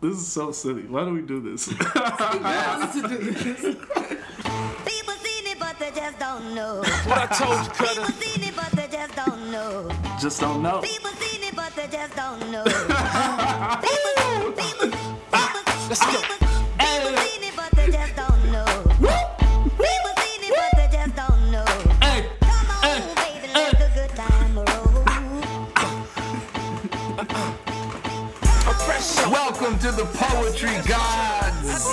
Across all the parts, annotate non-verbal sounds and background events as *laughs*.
This is so silly. Why do we do this? Do this. *laughs* People seen it, but they just don't know. what I told you, People seen it, but they just don't know. Just don't know. People seen it, but they just don't know. *laughs* people, people, people, ah, Let's go. Welcome to the Poetry Gods.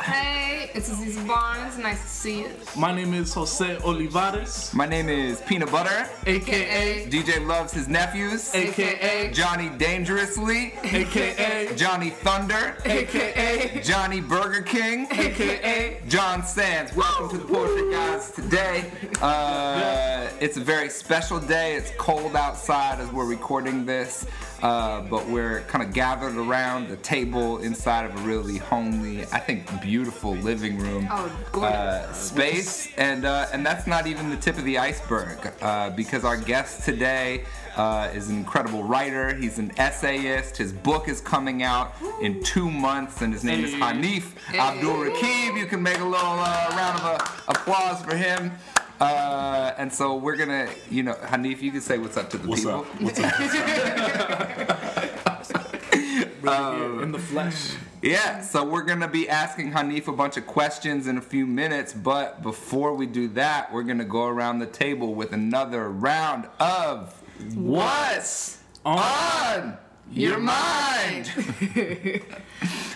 Hey, it's Aziza Barnes. Nice to see you. My name is Jose Olivares, My name is Peanut Butter. aka, DJ loves his nephews. aka, Johnny Dangerously. aka, Johnny Thunder. aka, Johnny Burger King. aka. Jon Sands. Welcome to the Poetry Gods today. Uh, it's a very special day. It's cold outside as we're recording this, uh, but we're kind of gathered around the table inside of a really homely, I think, beautiful living room Oh, uh, space. And uh, and that's not even the tip of the iceberg, uh, because our guest today. Uh, is an incredible writer. He's an essayist. His book is coming out in two months, and his name is Hanif Abdurraqib. You can make a little uh, round of uh, applause for him. Uh, and so we're gonna, you know, Hanif, you can say what's up to the What's people. up? What's up? *laughs* in the flesh. Yeah, so we're gonna be asking Hanif a bunch of questions in a few minutes, but before we do that, we're gonna go around the table with another round of What's on your mind? *laughs*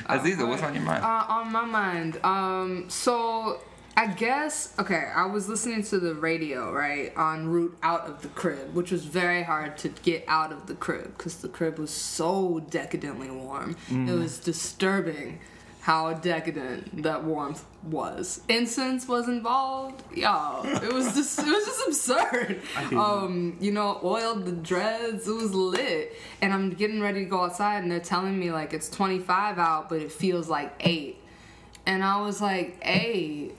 Aziza, what's on your mind? Uh, on my mind. Um, so I guess okay. I was listening to the radio right en route out of the crib, which was very hard to get out of the crib because the crib was so decadently warm. It was disturbing how decadent that warmth was. Incense was involved, y'all. It was just it was just absurd. you. Um, you know, oiled the dreads. It was lit, and I'm getting ready to go outside, and they're telling me like it's 25 out, but it feels like eight, and I was like, eight.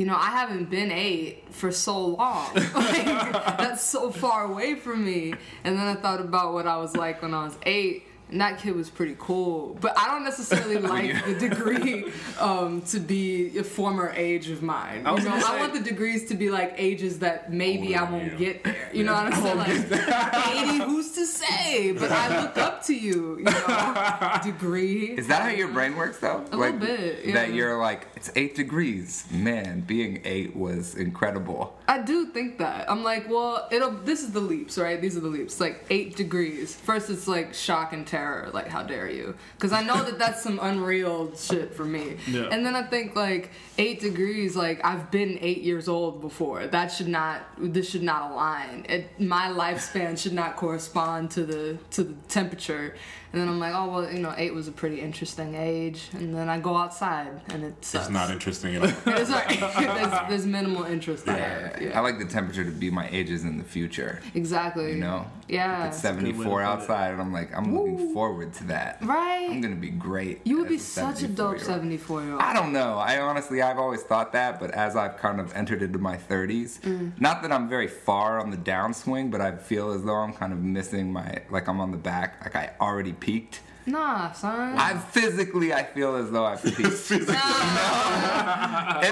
You know, I haven't been eight for so long. *laughs* like, that's so far away from me. And then I thought about what I was like when I was eight. And that kid was pretty cool, but I don't necessarily *laughs* like the degree um, to be a former age of mine. I you know, gonna I want the degrees to be like ages that maybe I won't you. get there. You know what I'm saying? Like eighty, who's to say? But I look up to you. You know, *laughs* degree. Is that how your brain works though? A little bit, yeah. That you're like, it's eight degrees. Man, being eight was incredible. I do think that. I'm like, well, it'll. This is the leaps, right? These are the leaps. Like eight degrees. First, it's like shock and terror. Like, how dare you? Because I know that that's some unreal shit for me. Yeah. And then I think like eight degrees. Like I've been eight years old before. That should not. This should not align. It, my lifespan should not correspond to the to the temperature. And then I'm like, oh well, you know, eight was a pretty interesting age. And then I go outside, and it sucks. It's not interesting at all. *laughs* It's like, *laughs* there's, there's minimal interest there. Yeah, I like the temperature to be my ages in the future. Exactly. You know, Yeah. it's good way to 74 put it. outside, and I'm like, I'm looking forward to that. Right. I'm gonna be great. you would as be such a dope 74-year-old. 74 year old. I don't know. I honestly, I've always thought that, but as I've kind of entered into my 30s, Mm. not that I'm very far on the downswing, but I feel as though I'm kind of missing my, like I'm on the back, like I already peaked. Nah, son. I physically, I feel as though I've peaked. *laughs* *laughs* and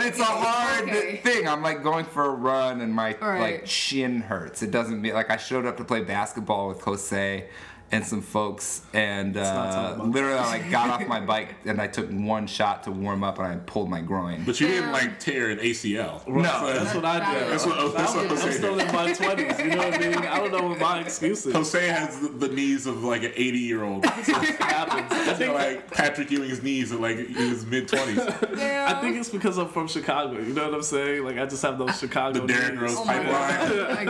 it's a hard Okay. thing. I'm like going for a run, and my Right. like chin hurts. It doesn't mean like I showed up to play basketball with Jose and some folks, and uh, literally I like, got off my *laughs* bike and I took one shot to warm up, and I pulled my groin. But you didn't like tear an ACL. No, That's what I did. That's what- that's what I'm, I'm I'm still in my 20s. You know what I mean? I don't know what my excuse is. Jose has the, the knees of like an 80 year old. *laughs* happens. *laughs* I think, like Patrick Ewing's knees are like in his mid 20s. Damn. I think it's because I'm from Chicago. You know what I'm saying? Like I just have those Chicago. The Derrick. Rose Oh pipeline.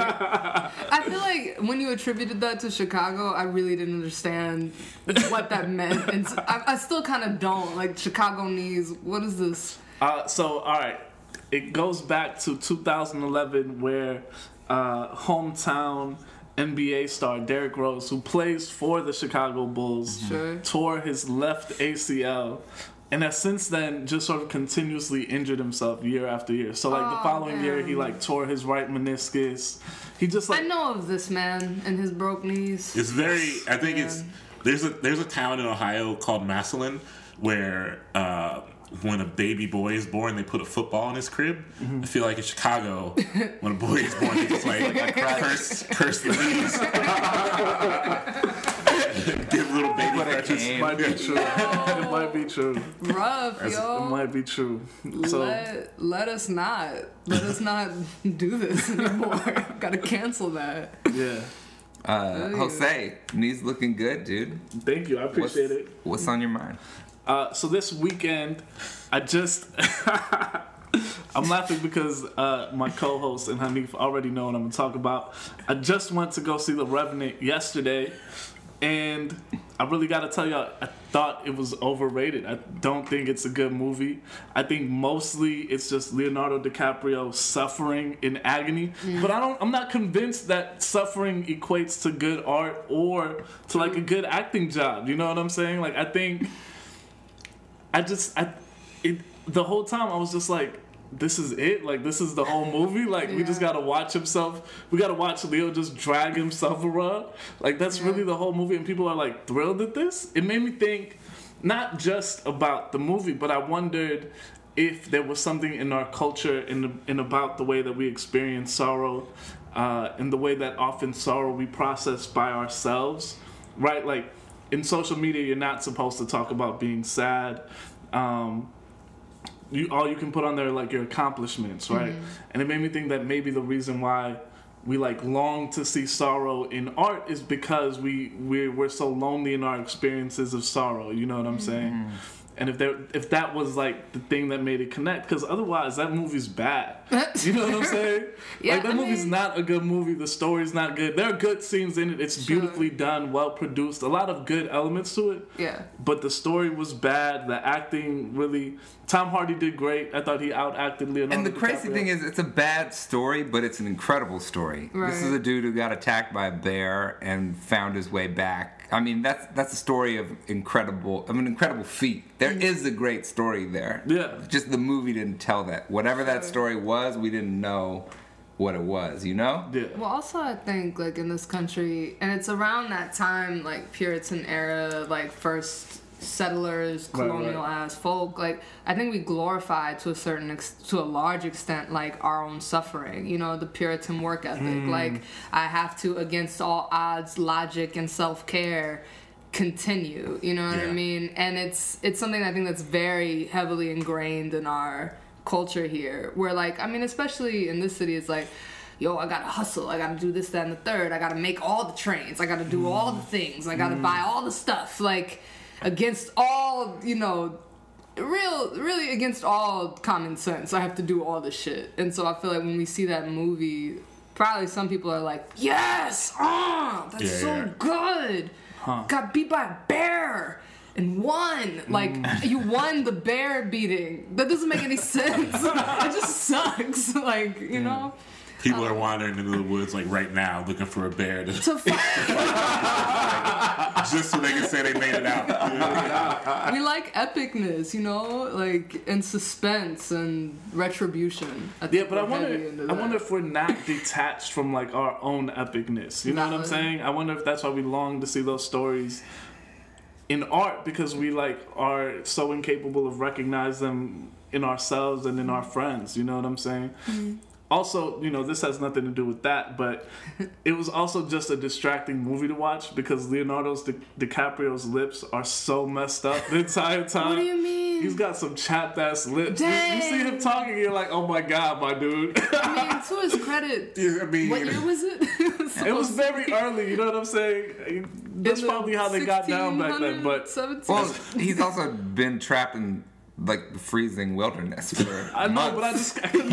I feel like when you attributed that to Chicago, I really didn't understand what that meant. And I, I still kind of don't. Like, Chicago knees, what is this? Uh, so all right, it goes back to 2011 where uh, hometown NBA star Derrick Rose, who plays for the Chicago Bulls, Sure. tore his left ACL. And has since then just sort of continuously injured himself year after year. So like the Oh, following year, he like tore his right meniscus. He just like I know of this man and his broke knees. It's very, I think it's There's a there's a town in Ohio called Massillon where uh, when a baby boy is born, they put a football in his crib. I feel like in Chicago, when a boy is born, they just like curse curse the bees. Give little baby What a crutches. It Might be true. it might be true. Rough, It yo. It might be true. So let, let us not. Let us not *laughs* do this anymore. *laughs* Gotta cancel that. yeah. Uh, Jose, knees looking good, dude. Thank you. I What's, appreciate it. what's on your mind? Uh, so this weekend, I just *laughs* I'm laughing because uh, my co-host and Hanif already know what I'm gonna talk about. I just went to go see The Revenant yesterday, and I really gotta tell y'all, I thought it was overrated. I don't think it's a good movie. I think mostly it's just Leonardo DiCaprio suffering in agony. But I don't. I'm not convinced that suffering equates to good art or to like a good acting job. You know what I'm saying? Like I think. I just I it the whole time I was just like this is it? Like this is the whole movie? *laughs* Like we just gotta watch himself we gotta watch Leo just drag himself around? Like that's really the whole movie and people are like thrilled at this? It made me think not just about the movie but I wondered if there was something in our culture in in about the way that we experience sorrow uh, in the way that often sorrow we process by ourselves right? Like in social media you're not supposed to talk about being sad. Um, you all you can put on there like your accomplishments right? And it made me think that maybe the reason why we like long to see sorrow in art is because we we're, we're so lonely in our experiences of sorrow you know what i'm saying and if there if that was like the thing that made it connect because otherwise that movie's bad *laughs* you know what i'm saying Yeah, like that I movie's mean- not a good movie the story's not good there are good scenes in it it's Sure. beautifully done well produced a lot of good elements to it Yeah. but the story was bad. The acting really. Tom Hardy did great. I thought he outacted Leonardo. And the crazy thing is, it's a bad story, but it's an incredible story. This is a dude who got attacked by a bear and found his way back. I mean, that's that's a story of incredible, of an incredible feat. There mm. is a great story there. Yeah. Just the movie didn't tell that. Whatever that story was, we didn't know what it was. You know? yeah, Well, also I think like in this country, and it's around that time, like Puritan era, like first settlers, Right, right. colonial ass folk. Like I think we glorify to a certain, ex- to a large extent, like our own suffering. You know, the Puritan work ethic. Mm. Like I have to, against all odds, logic and self care. continue you know what i mean and it's it's something i think that's very heavily ingrained in our culture here where like i mean especially in this city it's like yo i gotta hustle i gotta do this that and the third i gotta make all the trains i gotta do all the things i gotta buy all the stuff like against all you know real really against all common sense. I have to do all this shit. And so i feel like when we see that movie probably some people are like yes ah that's Yeah, so yeah. good. Got beat by a bear and won. Like mm. *laughs* you won the bear beating. That doesn't make any *laughs* sense. *laughs* It just sucks. Like you mm. know? People are um, wandering into the woods like right now looking for a bear to, to fight just so they can say they made it out. *laughs* you we like epicness you know like and suspense and retribution I yeah. think But I wonder, I wonder if we're not detached from like our own epicness. You know what I'm Valid. saying? I wonder if that's why we long to see those stories in art because we like are so incapable of recognizing them in ourselves and in our friends. You know what I'm saying? Mm-hmm. Also, you know, this has nothing to do with that, but *laughs* it was also just a distracting movie to watch because Leonardo's Di- DiCaprio's lips are so messed up the entire time. *laughs* what do you mean He's got some chapped ass lips. You, you see him talking, you're like, oh my god, my dude. I mean, to his *laughs* credit, Yeah, I mean, what year was it? it was very early, you know what I'm saying? That's probably how they got down back then, but 1600s, 1700s? Well, he's also been trapped in like the freezing wilderness for *laughs* I know, months. but I just I couldn't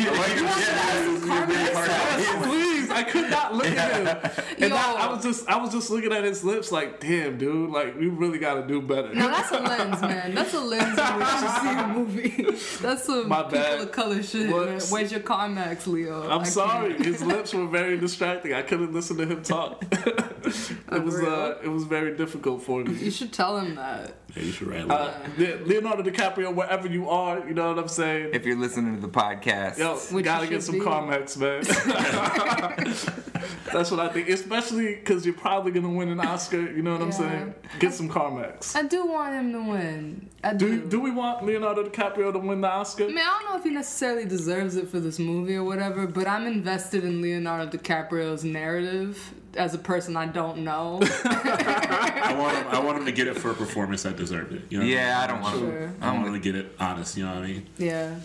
please, I could not look at him. And Yo. I, I was just I was just looking at his lips like, damn, dude, like we really gotta do better. No, that's a lens, man. That's a lens in which you see a movie. *laughs* That's some My people bad. of color shit, What? man. Where's your Carmex, Leo? I'm I sorry. can't. His lips were very distracting. I couldn't listen to him talk. *laughs* it was uh, it was very difficult for me. You should tell him that. Yeah, you should write a Uh, Leonardo DiCaprio, wherever you are, you know what I'm saying. if you're listening to the podcast, Yo, Which gotta get some be. Carmex, man. *laughs* *laughs* That's what I think. Especially because you're probably gonna win an Oscar. You know what I'm saying? Get some Carmex. I do want him to win. I do. Do do we want Leonardo DiCaprio to win the Oscar? I mean, I don't know if he necessarily deserves it for this movie or whatever, but I'm invested in Leonardo DiCaprio's narrative as a person I don't know. *laughs* I want him. I want him to get it for a performance that deserved it. You know Yeah, I mean? don't want Sure. to. I want him to get it honest. You know what I mean? yeah.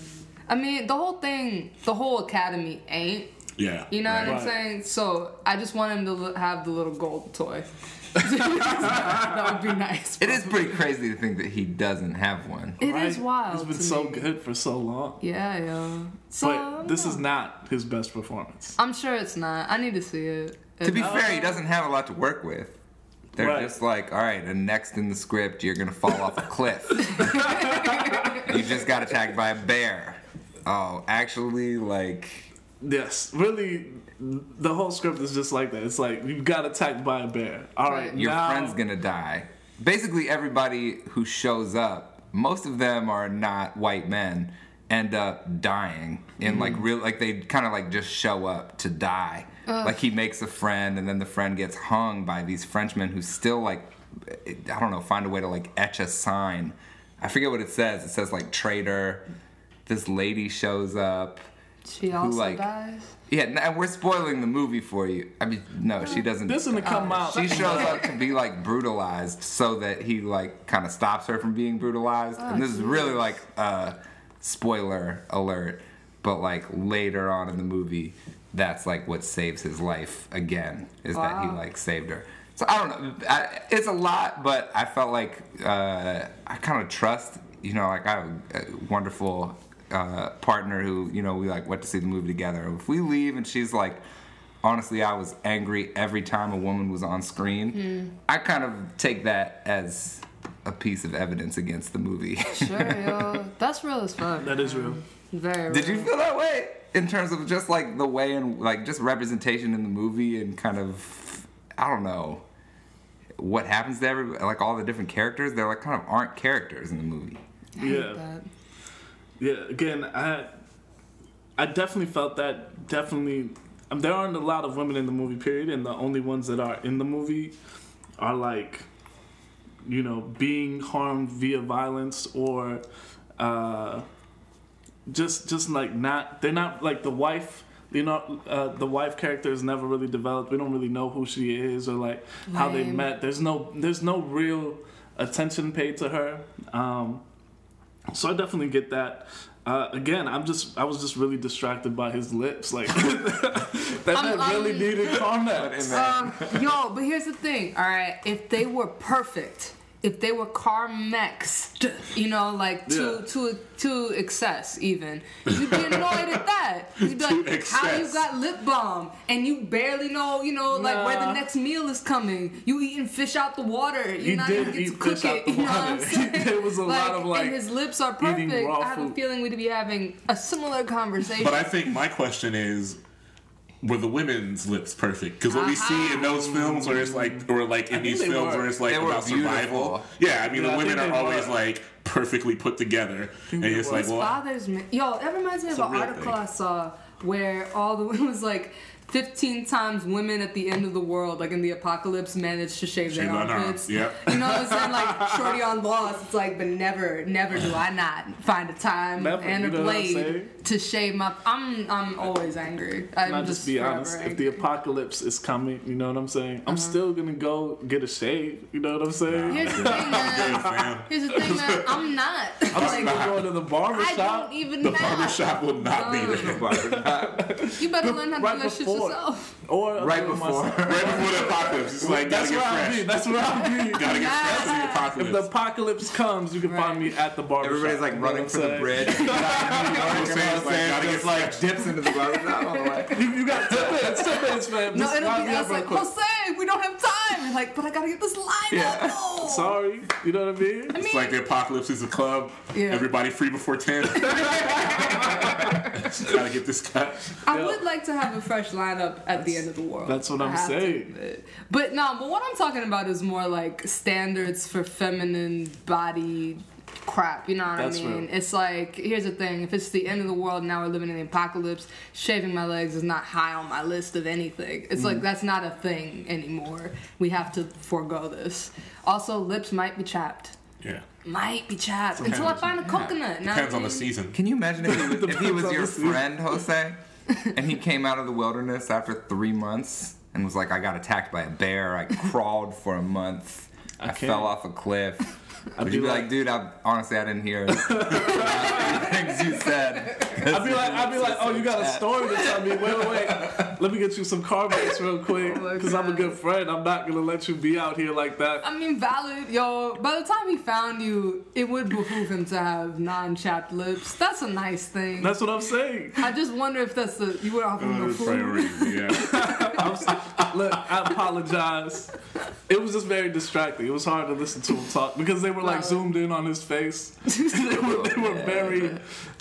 I mean, the whole thing, the whole Academy ain't. Yeah. You know what I'm Right. saying? So I just want him to have the little gold toy. That would be nice. It is pretty crazy to think that he doesn't have one. It is Right? wild. He's been to so me. good for so long. Yeah, yeah. So, But this yeah. is not his best performance. I'm sure it's not. I need to see it. To be It- fair, he doesn't have a lot to work with. They're Right. just like, all right, and next in the script, you're gonna fall off a cliff. *laughs* you just got attacked by a bear. Oh, actually, like, Yes, really, the whole script is just like that. It's like you got attacked by a bear. All right, Right. your now, friend's gonna die. Basically, everybody who shows up, most of them are not white men, end up dying in like mm-hmm. real, like they kind of like just show up to die. Like he makes a friend, and then the friend gets hung by these Frenchmen who still like, I don't know, find a way to like etch a sign. I forget what it says. It says like traitor. This lady shows up. She also like- dies. Yeah, and we're spoiling the movie for you. I mean, no, she doesn't. This gonna come out. She shows up to be like brutalized so that he like kind of stops her from being brutalized. and this is really like uh spoiler alert, but like later on in the movie, that's like what saves his life again is that he like saved her. So I don't know. I, it's a lot, but I felt like uh, I kind of trust. You know, like I have a wonderful uh, partner who you know we like went to see the movie together. If we leave and she's like honestly, I was angry every time a woman was on screen. I kind of take that as a piece of evidence against the movie. Sure, yo. *laughs* That's real as fuck. That is real. Very Did you feel that way in terms of just like the way and like just representation in the movie and kind of I don't know what happens to every like all the different characters? They're like kind of aren't characters in the movie. I hate Yeah. Yeah, again, I I definitely felt that. Definitely, um, there aren't a lot of women in the movie. Period, and the only ones that are in the movie are like, you know, being harmed via violence or, uh, just just like not. They're not like the wife. You know, uh, the wife character is never really developed. We don't really know who she is or like how they met. There's no there's no real attention paid to her. Um, so I definitely get that. Uh, again, I'm just I was just really distracted by his lips. Like *laughs* that I'm- man really I'm- needed Carmex. Um, yo, but here's the thing, all right? If they were perfect, if they were car Carmexed, you know, like to Yeah. to to excess, even you'd be annoyed at that. You'd be *laughs* like, To how you got lip balm and you barely know, you know, like where the next meal is coming. You eating fish out the water. You He not did even get eat to cook fish out it. the You know what I'm *laughs* saying? There was a lot of, like, and his lips are perfect. I have a feeling we'd be having a similar conversation. But I think my question is, were the women's lips perfect? Because what we see in those films, where it's like, or like in these films, were. where it's like They were about survival. Yeah, I mean, Yeah, I the women are always were. like perfectly put together, and they it's were. like, well, bothers me. Yo, that reminds me of an article thing. I saw where all the *laughs* women was like 15 times women at the end of the world, like in the apocalypse, managed to shave, Shave their their armpits. yep. You know what I'm saying? Like Shorty on Lost, it's like, but never, never do I not find a time Never, and a you know what I'm saying? blade to shave my. I'm I'm always angry. I'm just just be forever honest. If the apocalypse is coming, you know what I'm saying. Uh-huh. I'm still gonna go get a shave. You know what I'm saying. Here's the thing, man. Here's the thing, man. I'm not. *laughs* I'm like, still going to the barber I shop. don't even The have. barbershop will not be there. *laughs* You better learn how to do that shit before. Yourself. Or I'll Right before. right before the apocalypse. It's like, That's get where I'll fresh. be. That's where I'll be. *laughs* Gotta get fresh for the If the apocalypse comes, you can Right. find me at the barber Everybody's like running for the saying? bridge. You know what I'm saying? It's like, just like dips into the barber shop on the way. You, you got 10 minutes, 10 minutes, fam. No, it'll line be me up us real like, quick. Jose, we don't have time. And like, but I gotta get this line Yeah. up. No. *laughs* Sorry, you know what I mean? It's like the apocalypse is a club. Yeah. Everybody free before 10. *laughs* Gotta get this cut. I Yeah. would like to have a fresh lineup at the end of the world. that's what I I'm saying. But no, but what I'm talking about is more like standards for feminine body crap. You know what That's I mean? real. It's like here's the thing: if it's the end of the world and now we're living in the apocalypse, shaving my legs is not high on my list of anything. It's Mm. like that's not a thing anymore. We have to forego this. Also, lips might be chapped. Yeah. Might be chapped until I find a coconut. know what Depends on the season. Can you imagine if he *laughs* was, if he was your friend, Jose, and he came out of the wilderness after three months and was like, I got attacked by a bear, I *laughs* crawled for a month, I, can't. fell off a cliff. I'd Would you be be like, like- dude, I, honestly, I didn't hear *laughs* the *laughs* things you said. I'd be like, I'd be like, oh, you got a story to tell me. Wait, wait, wait. Let me get you some Carmex real *laughs* oh quick, Oh because I'm a good friend. I'm not gonna let you be out here like that. I mean, valid, yo. By the time he found you, it would behoove him to have non-chapped lips. That's a nice thing. That's what I'm saying. I just wonder if that's the you would offer him a food. yeah. I'm look, I apologize. It was just very distracting. It was hard to listen to him talk because they were like zoomed in on his face. *laughs* *laughs* they were, they were very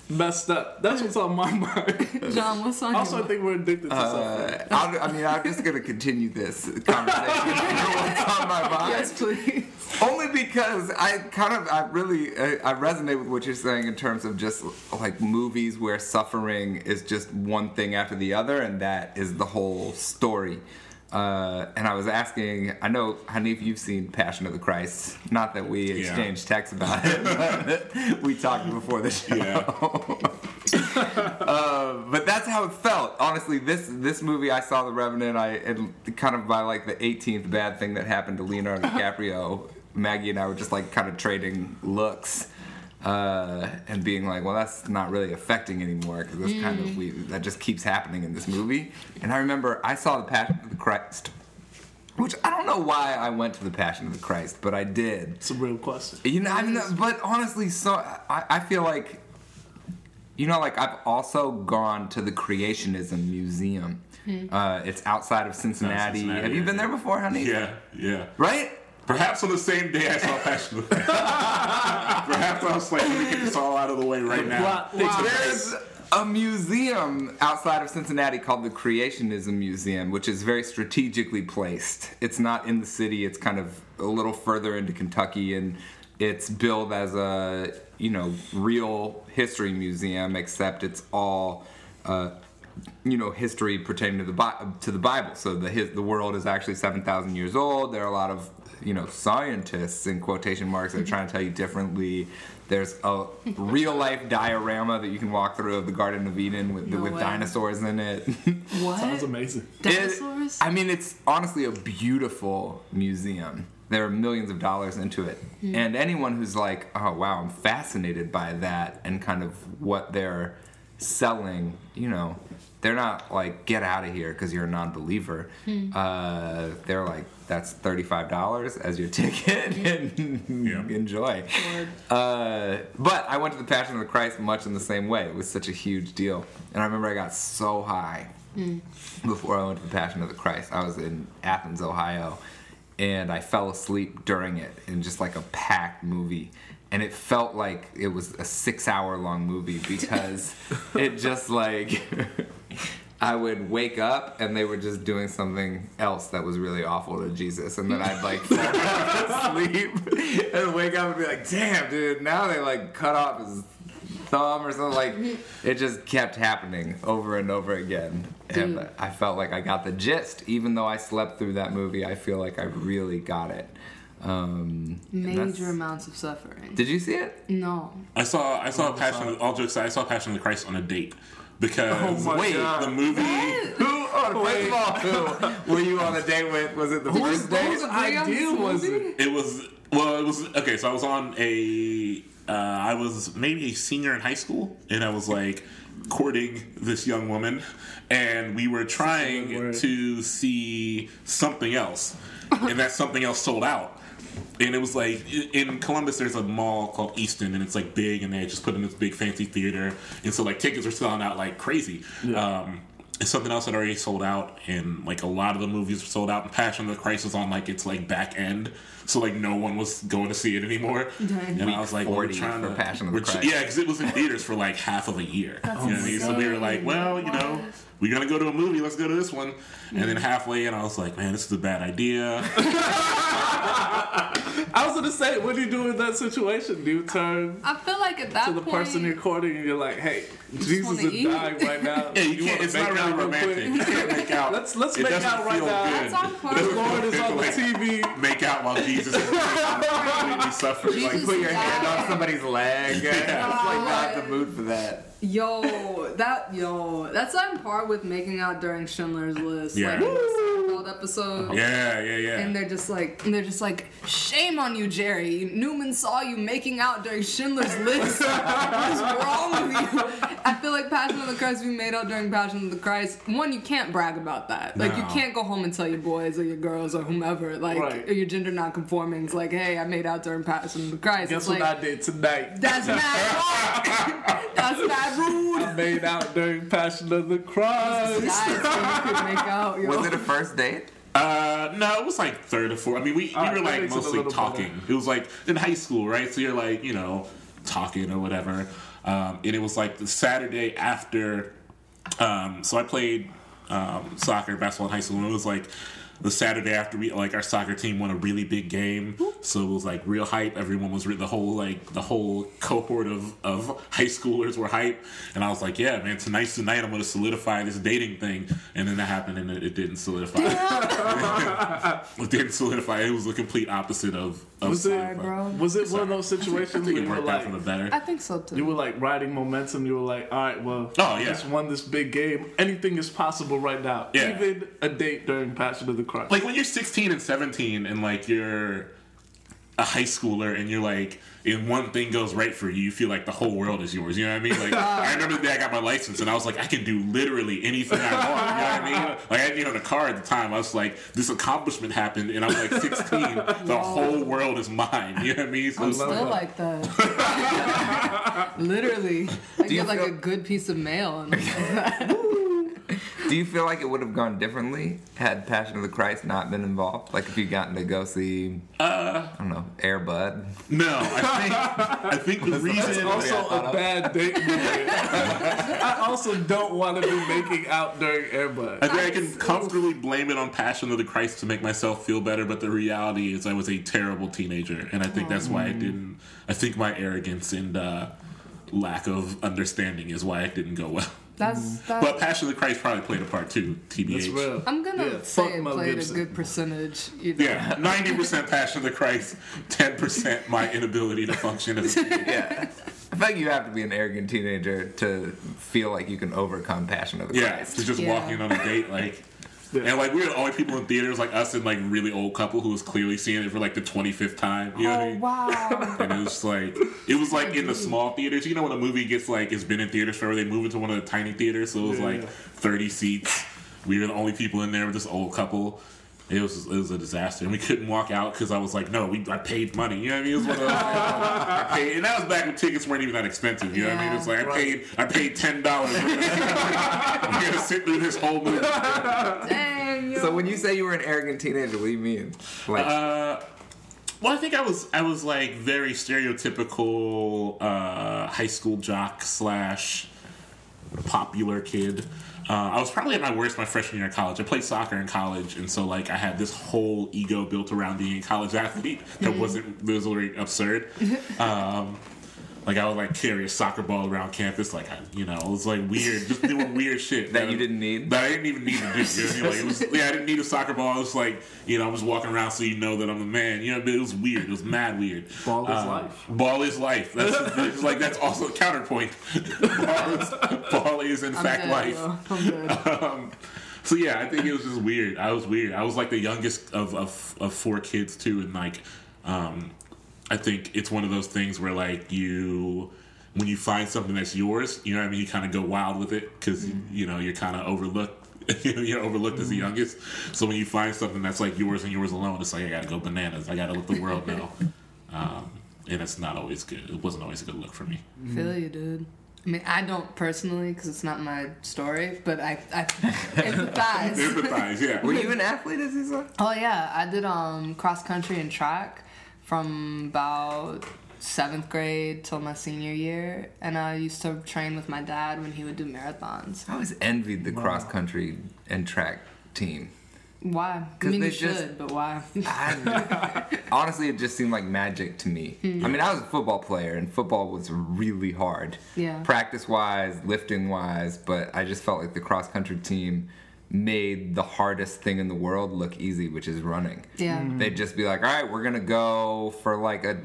messed up. That's what's on my *laughs* mind. John, what's on Also, I think we're addicted to something. Uh, I'll, I mean, I'm just gonna continue this conversation. What's on my mind? Yes, please. Only because I kind of, I really, I, I resonate with what you're saying in terms of just like movies where suffering is just one thing after the other, and that is the whole story. Uh, and I was asking, I know, Hanif, you've seen Passion of the Christ. Not that we Yeah. exchanged texts about it, but *laughs* we talked before the show. Yeah. *laughs* Uh, but that's how it felt. Honestly, this this movie, I saw The Revenant. I it, kind of by like the 18th bad thing that happened to Leonardo *laughs* DiCaprio. Maggie and I were just like kind of trading looks uh, and being like, well, that's not really affecting anymore because this kind of we that just keeps happening in this movie. And I remember I saw The Passion of the Christ. Which I don't know why I went to the Passion of the Christ, but I did. It's a real question. You know, I mean, but honestly, so I, I feel like, you know, like I've also gone to the Creationism Museum. Uh, it's outside of Cincinnati. Cincinnati, Have you been yeah. there before, honey? Yeah, yeah. Right? Perhaps on the same day I saw Passion of the Christ. *laughs* Perhaps I was like, let me get this all out of the way right now. Plot thickens. There's a museum outside of Cincinnati called the Creationism Museum, which is very strategically placed. It's not in the city, it's kind of a little further into Kentucky, and it's billed as a, you know, real history museum, except it's all. Uh, you know history pertaining to the Bi- to the Bible. So the his, the world is actually seven thousand years old. There are a lot of you know scientists in quotation marks that are trying to tell you differently. There's a real life diorama that you can walk through of the Garden of Eden with No with way. dinosaurs in it. What? Sounds amazing. It- Dinosaurs? I mean, it's honestly a beautiful museum. There are millions of dollars into it. Hmm. And anyone who's like, oh, wow, I'm fascinated by that and kind of what they're selling, you know, they're not like, get out of here because you're a non believer. Uh, they're like, that's $35 as your *laughs* ticket and *laughs* Yeah. enjoy. Uh, but I went to the Passion of the Christ much in the same way. It was such a huge deal. And I remember I got so high before I went to the Passion of the Christ. I was in Athens, Ohio, and I fell asleep during it in just like a packed movie. And it felt like it was a six hour long movie *laughs* because it just like. I would wake up and they were just doing something else that was really awful to Jesus, and then I'd like fall asleep and wake up and be like, "Damn, dude!" Now they like cut off his thumb or something. Like it just kept happening over and over again, and Dude. I felt like I got the gist. Even though I slept through that movie, I feel like I really got it. Um, and that's- Major amounts of suffering. Did you see it? no. I saw I saw Passion. All jokes aside, I saw Passion of the Christ on a date because Oh my Wait, God. the movie. Who? Oh, first of all, *laughs* who were you on a date with? Was it the Who's, first date? who's agree on idea this was it? It was well, it was okay. So I was on a. Uh, I was maybe a senior in high school, and I was like courting this young woman, and we were trying to see something else, and that something else sold out. And it was like in Columbus, there's a mall called Easton, and it's like big, and they just put in this big fancy theater, and so like tickets were selling out like crazy. Um, and something else had already sold out, and like a lot of the movies were sold out. And Passion of the Christ was on like its like back end, so like no one was going to see it anymore. Dang. And I was like, well, we're trying for to Passion of the we're tr- Christ. Yeah, because it was in theaters for like half of a year. you know what I mean? So we were like, well, you know, we're gonna go to a movie. Let's go to this one. And then mm-hmm. halfway in, I was like, man, this is a bad idea. *laughs* I was gonna say, what do you do in that situation? Do you turn I feel like at that to the point, person you're courting and you're like, "Hey, Jesus wanna is eat? dying right now. *laughs* Yeah, you, can't. wanna It's not make really real romantic. quick?" You can't make *laughs* out. Let's- let's It make doesn't out right feel now. good. That's on point. The Lord is on the Like, TV. Make out while Jesus is completely suffering. Jesus Like, Put your hand Yeah. on somebody's leg. It's like not the mood for that. Yo, that yo, that's on par with making out during Schindler's List, Yeah. like Seinfeld episode. yeah, yeah, yeah. And they're just like, and they're just like, shame on you, Jerry. Newman saw you making out during Schindler's List. *laughs* what is wrong with you? I feel like Passion of the Christ, we made out during Passion of the Christ. One, you can't brag about that. Like, you can't go home and tell your boys or your girls or whomever, like, Right. or your gender non-conformings, like, hey, I made out during Passion of the Christ. Guess it's what like, I did tonight? that's mad wrong. *laughs* that's mad rude. I made out during Passion of the Christ. Guys, so you could make out, yo. Was it a first date? Uh, no, it was like third or fourth. I mean, we, we Alright, were like makes it a mostly little talking. It was like in high school, right? So you're like, you know, talking or whatever. Um, and it was like the Saturday after. Um, so I played um, soccer, basketball in high school, and it was like the Saturday after we like our soccer team won a really big game. So it was like real hype. Everyone was re- the whole like the whole cohort of of high schoolers were hype, and I was like, yeah, man, tonight's the night I'm going to solidify this dating thing. And then that happened, and it, it didn't solidify. *laughs* it didn't solidify. It was the complete opposite of. of Was it- bro. Was it one of those I situations think where it you were worked out like, for the better. I think so too. you were like riding momentum? You were like, all right, well, Oh, yeah. just won this big game. Anything is possible right now. Yeah. Even a date during Passion of the Christ. like when you're 16 and 17 and like you're a high schooler and you're like and one thing goes right for you you feel like the whole world is yours you know what i mean like *laughs* i remember the day i got my license and i was like i can do literally anything i want you know what i mean *laughs* like i had you know the car at the time i was like this accomplishment happened and i was like 16 the *laughs* whole world is mine you know what i mean so I'm still like, like that. Literally, I you get like feel- a good piece of mail. And Do you feel like it would have gone differently had Passion of the Christ not been involved? Like if you'd gotten to go see, uh, I don't know, Air Bud. no i think i think the That's reason also a bad date movie. *laughs* I also don't want to be making out during Air Bud. I think I can comfortably blame it on Passion of the Christ to make myself feel better, but the reality is I was a terrible teenager, and I think that's why I didn't. I think my arrogance and uh, lack of understanding is why it didn't go well. That's mm-hmm. that's. But Passion of the Christ probably played a part too. TBH. That's real. I'm gonna Yeah, say it played Gibson. a good percentage. You know? Yeah, ninety percent Passion of the Christ, ten percent my inability to function as a *laughs* Yeah. I think you have to be an arrogant teenager to feel like you can overcome Passion of the yeah, Christ. to just Yeah. walking on a date like. Yeah. And like we were the only people in theaters, like us and like really old couple who was clearly seeing it for like the twenty fifth time. You know what I Oh mean? wow. *laughs* and it was like it was like in the small theaters. You know when a movie gets like it's been in theaters forever, they move into one of the tiny theaters, so it was Yeah, like thirty seats. We were the only people in there with this old couple. It was it was a disaster, and we couldn't walk out because I was like, no, we I paid money. You know what I mean? It was one of those, I paid, and that was back when tickets weren't even that expensive. You know what I mean? It's like I paid I paid ten dollars. *laughs* I'm gonna *laughs* sit through this whole movie. Dang. So when you say you were an arrogant teenager, what do you mean? Like, Uh, well, I think I was I was like very stereotypical uh, high school jock slash popular kid. Uh, I was probably at my worst my freshman year of college. I played soccer in college, and so like I had this whole ego built around being a college athlete that *laughs* wasn't was really absurd. *laughs* Um, like I would like carry a soccer ball around campus, like I, you know, it was like weird, just doing weird shit That you didn't need? That I didn't even need to do. You know what I mean? Like it was, yeah, I didn't need a soccer ball. It was like, you know, I'm just walking around so you know that I'm a man. You know, but it was weird. It was mad weird. Ball is Uh, life. Ball is life. That's it's like that's also a counterpoint. *laughs* ball, is, ball is in I'm fact dead, life. I'm dead. *laughs* Um, so yeah, I think it was just weird. I was weird. I was like the youngest of of, of four kids too, and like, um, I think it's one of those things where like you. When you find something that's yours, you know what I mean. You kind of go wild with it because you know you're kind of overlooked. *laughs* you're overlooked as the youngest. So when you find something that's like yours and yours alone, it's like I gotta go bananas. I gotta let the world know. *laughs* Um, and it's not always good. It wasn't always a good look for me. Feel you, dude. I mean, I don't personally because it's not my story, but I, I *laughs* empathize. Empathize, yeah. were you an athlete, as you said? oh yeah, I did um cross country and track from about seventh grade till my senior year, and I used to train with my dad when he would do marathons. I always envied the cross country and track team. Why? I 'Cause mean, they you just- should, but why? I, *laughs* honestly, it just seemed like magic to me. Hmm. I mean, I was a football player, and football was really hard. Yeah. Practice wise, lifting wise, but I just felt like the cross country team made the hardest thing in the world look easy, which is running. Yeah. Mhm. They'd just be like, all right, we're going to go for like a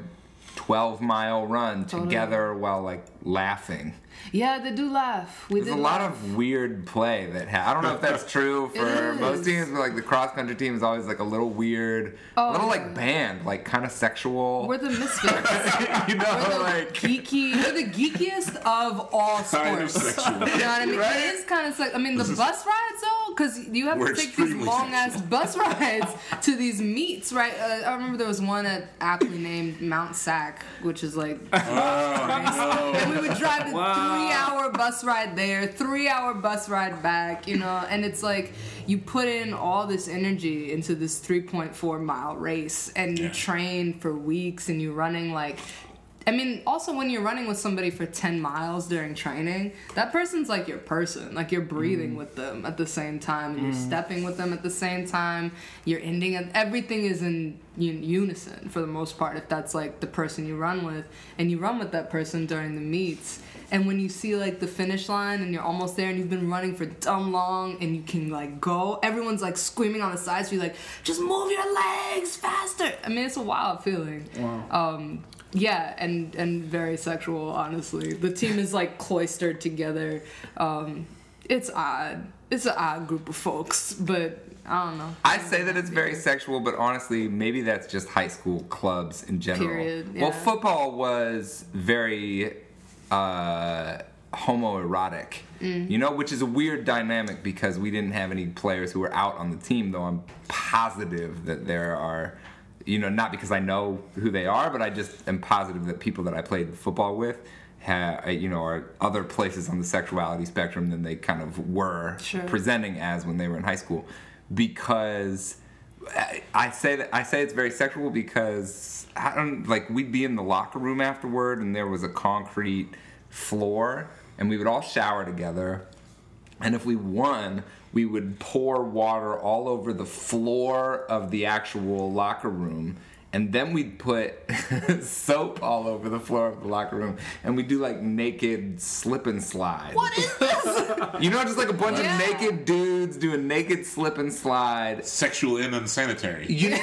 12 mile run Totally. together while like laughing. Yeah, they do laugh. We There's a did lot of weird play that ha- I don't know if that's *laughs* true for most teams, but like the cross country team is always like a little weird, Oh, a little yeah. like band, like kind of sexual. We're the misfits. *laughs* you know, We're the like geeky. We're the geekiest of all sports. Kind of sports. sexual. *laughs* You know what I mean? Right? It is kind of like I mean the bus rides though, because you have We're to take these long ass *laughs* bus rides to these meets, right? Uh, I remember there was one at aptly named Mount SAC, which is like, *laughs* Oh, and *laughs* we would drive a Wow. three hour bus ride there, three hour bus ride back, you know, and it's like you put in all this energy into this 3.4 mile race, and you train for weeks, and you're running like. I mean, also when you're running with somebody for 10 miles during training, that person's like your person. Like you're breathing with them at the same time, and you're stepping with them at the same time. You're ending. Everything is in unison for the most part, if that's like the person you run with. And you run with that person during the meets. And when you see like the finish line and you're almost there and you've been running for dumb long and you can like go, everyone's like screaming on the sides for you, like, just move your legs faster. I mean, it's a wild feeling. Wow. Um, yeah, and and very sexual. Honestly, the team is like cloistered together. Um, it's odd. It's an odd group of folks, but I don't know. I say that it's very sexual, but honestly, maybe that's just high school clubs in general. Period, Well, football was very uh, homoerotic, Mm. you know, which is a weird dynamic because we didn't have any players who were out on the team, though I'm positive that there are, you know, not because I know who they are, but I just am positive that people that I played football with. Ha, uh, you know, are other places on the sexuality spectrum than they kind of were Sure. presenting as when they were in high school, because I- I say that I say it's very sexual because I don't like we'd be in the locker room afterward and there was a concrete floor and we would all shower together and if we won we would pour water all over the floor of the actual locker room and then we'd put *laughs* soap all over the floor of the locker room and we'd do like naked slip and slide What is *laughs* this? you know just like a bunch Yeah. of naked dudes doing naked slip and slide sexual and unsanitary. you, *laughs*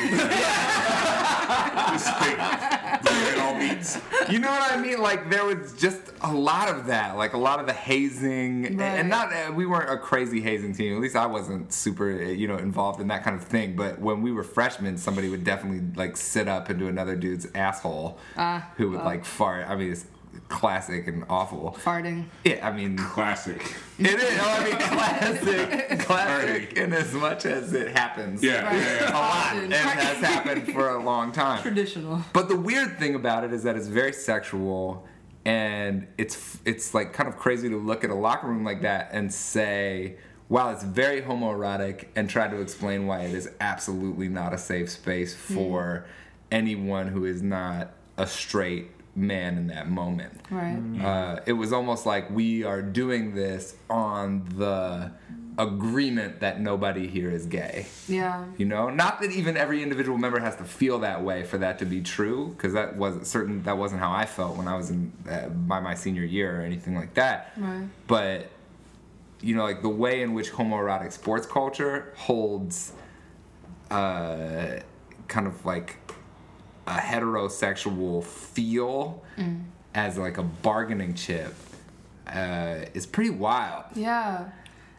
Just like, where all meets. You know what I mean? Like there was just a lot of that, like a lot of the hazing, Right. and not uh, we weren't a crazy hazing team. At least I wasn't super, uh, you know, involved in that kind of thing. But when we were freshmen, somebody would definitely like sit up into another dude's asshole, Ah, who would well. like fart. I mean, it's classic and awful. Farting. Yeah, I mean, Classic. *laughs* it is. Oh, I mean, classic, *laughs* classic, in as much as it happens. Yeah, Right. yeah, a lot, and has happened for a long time. Traditional. But the weird thing about it is that it's very sexual, and it's it's like kind of crazy to look at a locker room like that and say, "Wow, it's very homoerotic," and try to explain why it is absolutely not a safe space hmm. for anyone who is not a straight man in that moment. Right. Uh, it was almost like we are doing this on the agreement that nobody here is gay. Yeah. You know, not that even every individual member has to feel that way for that to be true, because that wasn't certain. That wasn't how I felt when I was in uh, by my senior year or anything like that. Right. But you know, like the way in which homoerotic sports culture holds, uh, kind of like a heterosexual feel as like a bargaining chip, uh, is pretty wild. Yeah.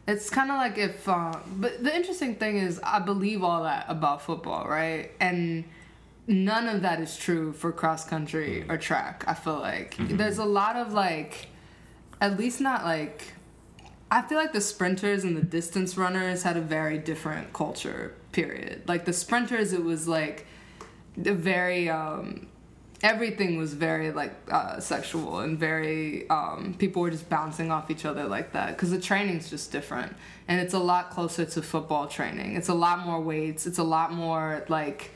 It's kind of like if, uh, but the interesting thing is, I believe all that about football, right? And none of that is true for cross country or track. I feel like there's a lot of like, at least not like, I feel like the sprinters and the distance runners had a very different culture. Period. Like the sprinters, it was like very um, everything was very like uh, sexual and very um, people were just bouncing off each other like that because the training's just different and it's a lot closer to football training it's a lot more weights it's a lot more like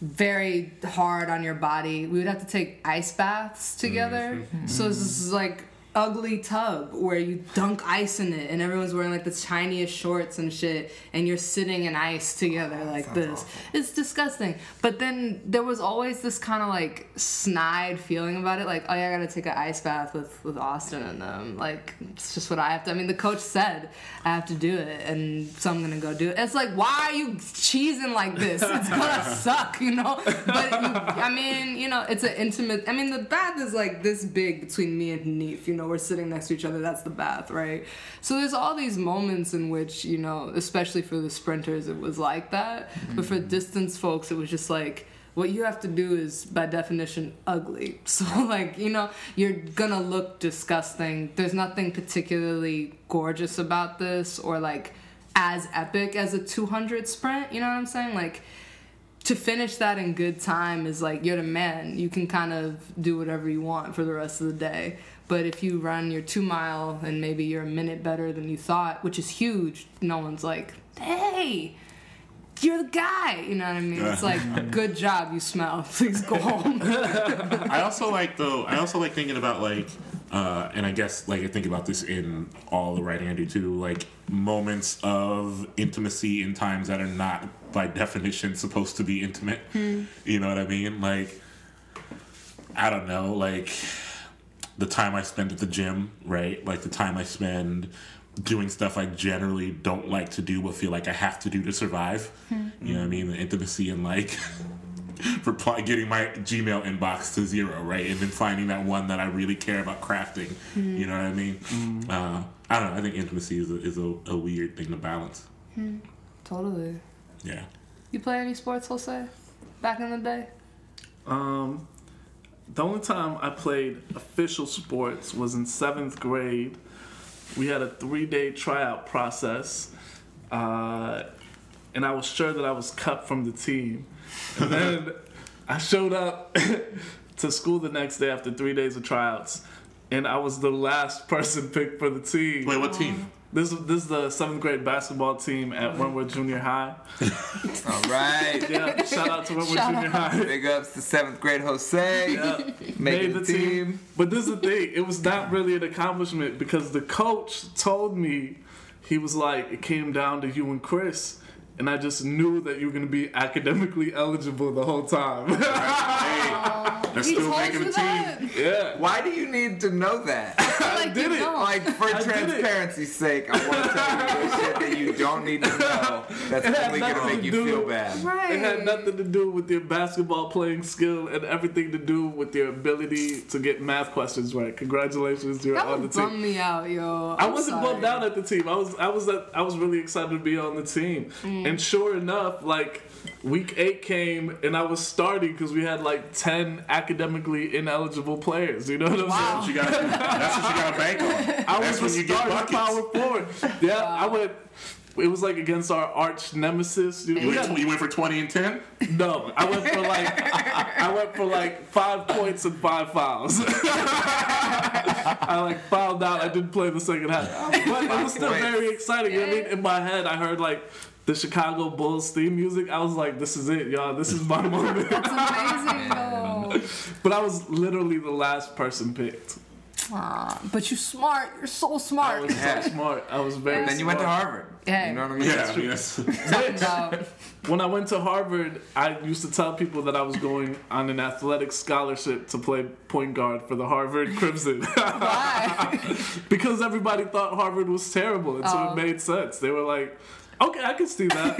very hard on your body. We would have to take ice baths together. So this is like ugly tub where you dunk ice in it and everyone's wearing like the tiniest shorts and shit and you're sitting in ice together oh, like this. It's disgusting. But then there was always this kind of like snide feeling about it like oh yeah I got to take an ice bath with with Austin and them. Like it's just what I have to I mean the coach said I have to do it and so I'm to go do it. It's like why are you cheesing like this? It's to *laughs* suck, you know? But you, I mean, you know, it's an intimate I mean the bath is like this big between me and Neef, you know, we're sitting next to each other. That's the bath, right? So there's all these moments in which, you know, especially for the sprinters, it was like that. But for mm-hmm. distance folks, it was just like, what you have to do is, by definition, ugly. *laughs* So, like, you know, you're gonna look disgusting. There's nothing particularly gorgeous about this or like as epic as a 200 sprint. You know what I'm saying? Like, to finish that in good time is like you're the man. You can kind of do whatever you want for the rest of the day. But if you run your two mile and maybe you're a minute better than you thought, which is huge, no one's like, hey, you're the guy. You know what I mean? It's like, *laughs* good job, you smell. *laughs* Please go home. *laughs* I also like though. I also like thinking about like, uh, and I guess like I think about this in all the writing I do too. Like moments of intimacy in times that are not by definition supposed to be intimate. You know what I mean? Like, I don't know. Like the time I spend at the gym, right? Like the time I spend doing stuff I generally don't like to do but feel like I have to do to survive. You know what I mean? The intimacy and like *laughs* reply getting my Gmail inbox to zero, right? And then finding that one that I really care about crafting. You know what I mean? Uh, I don't know. I think intimacy is a, is a, a weird thing to balance. totally. Yeah. You play any sports, Jose? Back in the day? Um, the only time I played official sports was in seventh grade. We had a three day tryout process, uh, and I was sure that I was cut from the team. And then I showed up *laughs* to school the next day after three days of tryouts, and I was the last person *laughs* picked for the team. Wait, what team? This this is the seventh grade basketball team at mm-hmm. Wentworth Junior High. *laughs* All right. Yeah, shout out to Wentworth Shout Junior High. Big ups to seventh grade Jose. Yeah. Making the team. But this is the thing, it was not really an accomplishment because the coach told me he was like, it came down to you and Chris. And I just knew that you were gonna be academically eligible the whole time. They're He still told making you the team. that? yeah. Why do you need to know that? *laughs* Like, did it. don't. like, for I transparency's sake, I want to tell you the shit that you don't need to know. That's only gonna make you to do- feel bad. right. It had nothing to do with your basketball playing skill and everything to do with your ability to get math questions right. Congratulations, you're That on the would team. bum me out, yo. I I'm wasn't sorry. bummed out at the team. I was I was I was really excited to be on the team. Mm. And sure enough, like week eight came and I was starting because we had like ten academically ineligible players. You know what I'm Wow. You gotta, that's what you gotta bank on. I That's was when the you get starting buckets. power forward. Yeah, I went. It was like against our arch nemesis. You- You we went, had- you went for 20 and 10? no, I went for like *laughs* I went for like five points and five fouls. *laughs* I like fouled out. I didn't play the second half, but it was still very exciting. You know what I mean? In my head, I heard like the Chicago Bulls theme music. I was like, "This is it, y'all. This is my *laughs* moment." It's amazing, *laughs* though. but I was literally the last person picked. Aw, but you're smart. You're so smart. I smart. was so smart. I was very. Then you went to smart. Harvard. Yeah. You know what I mean? Yeah, I mean, that's, *laughs* When I went to Harvard, I used to tell people that I was going on an athletic scholarship to play point guard for the Harvard Crimson. Why? because everybody thought Harvard was terrible, and so Oh. it made sense. They were like, "Okay, I can see that."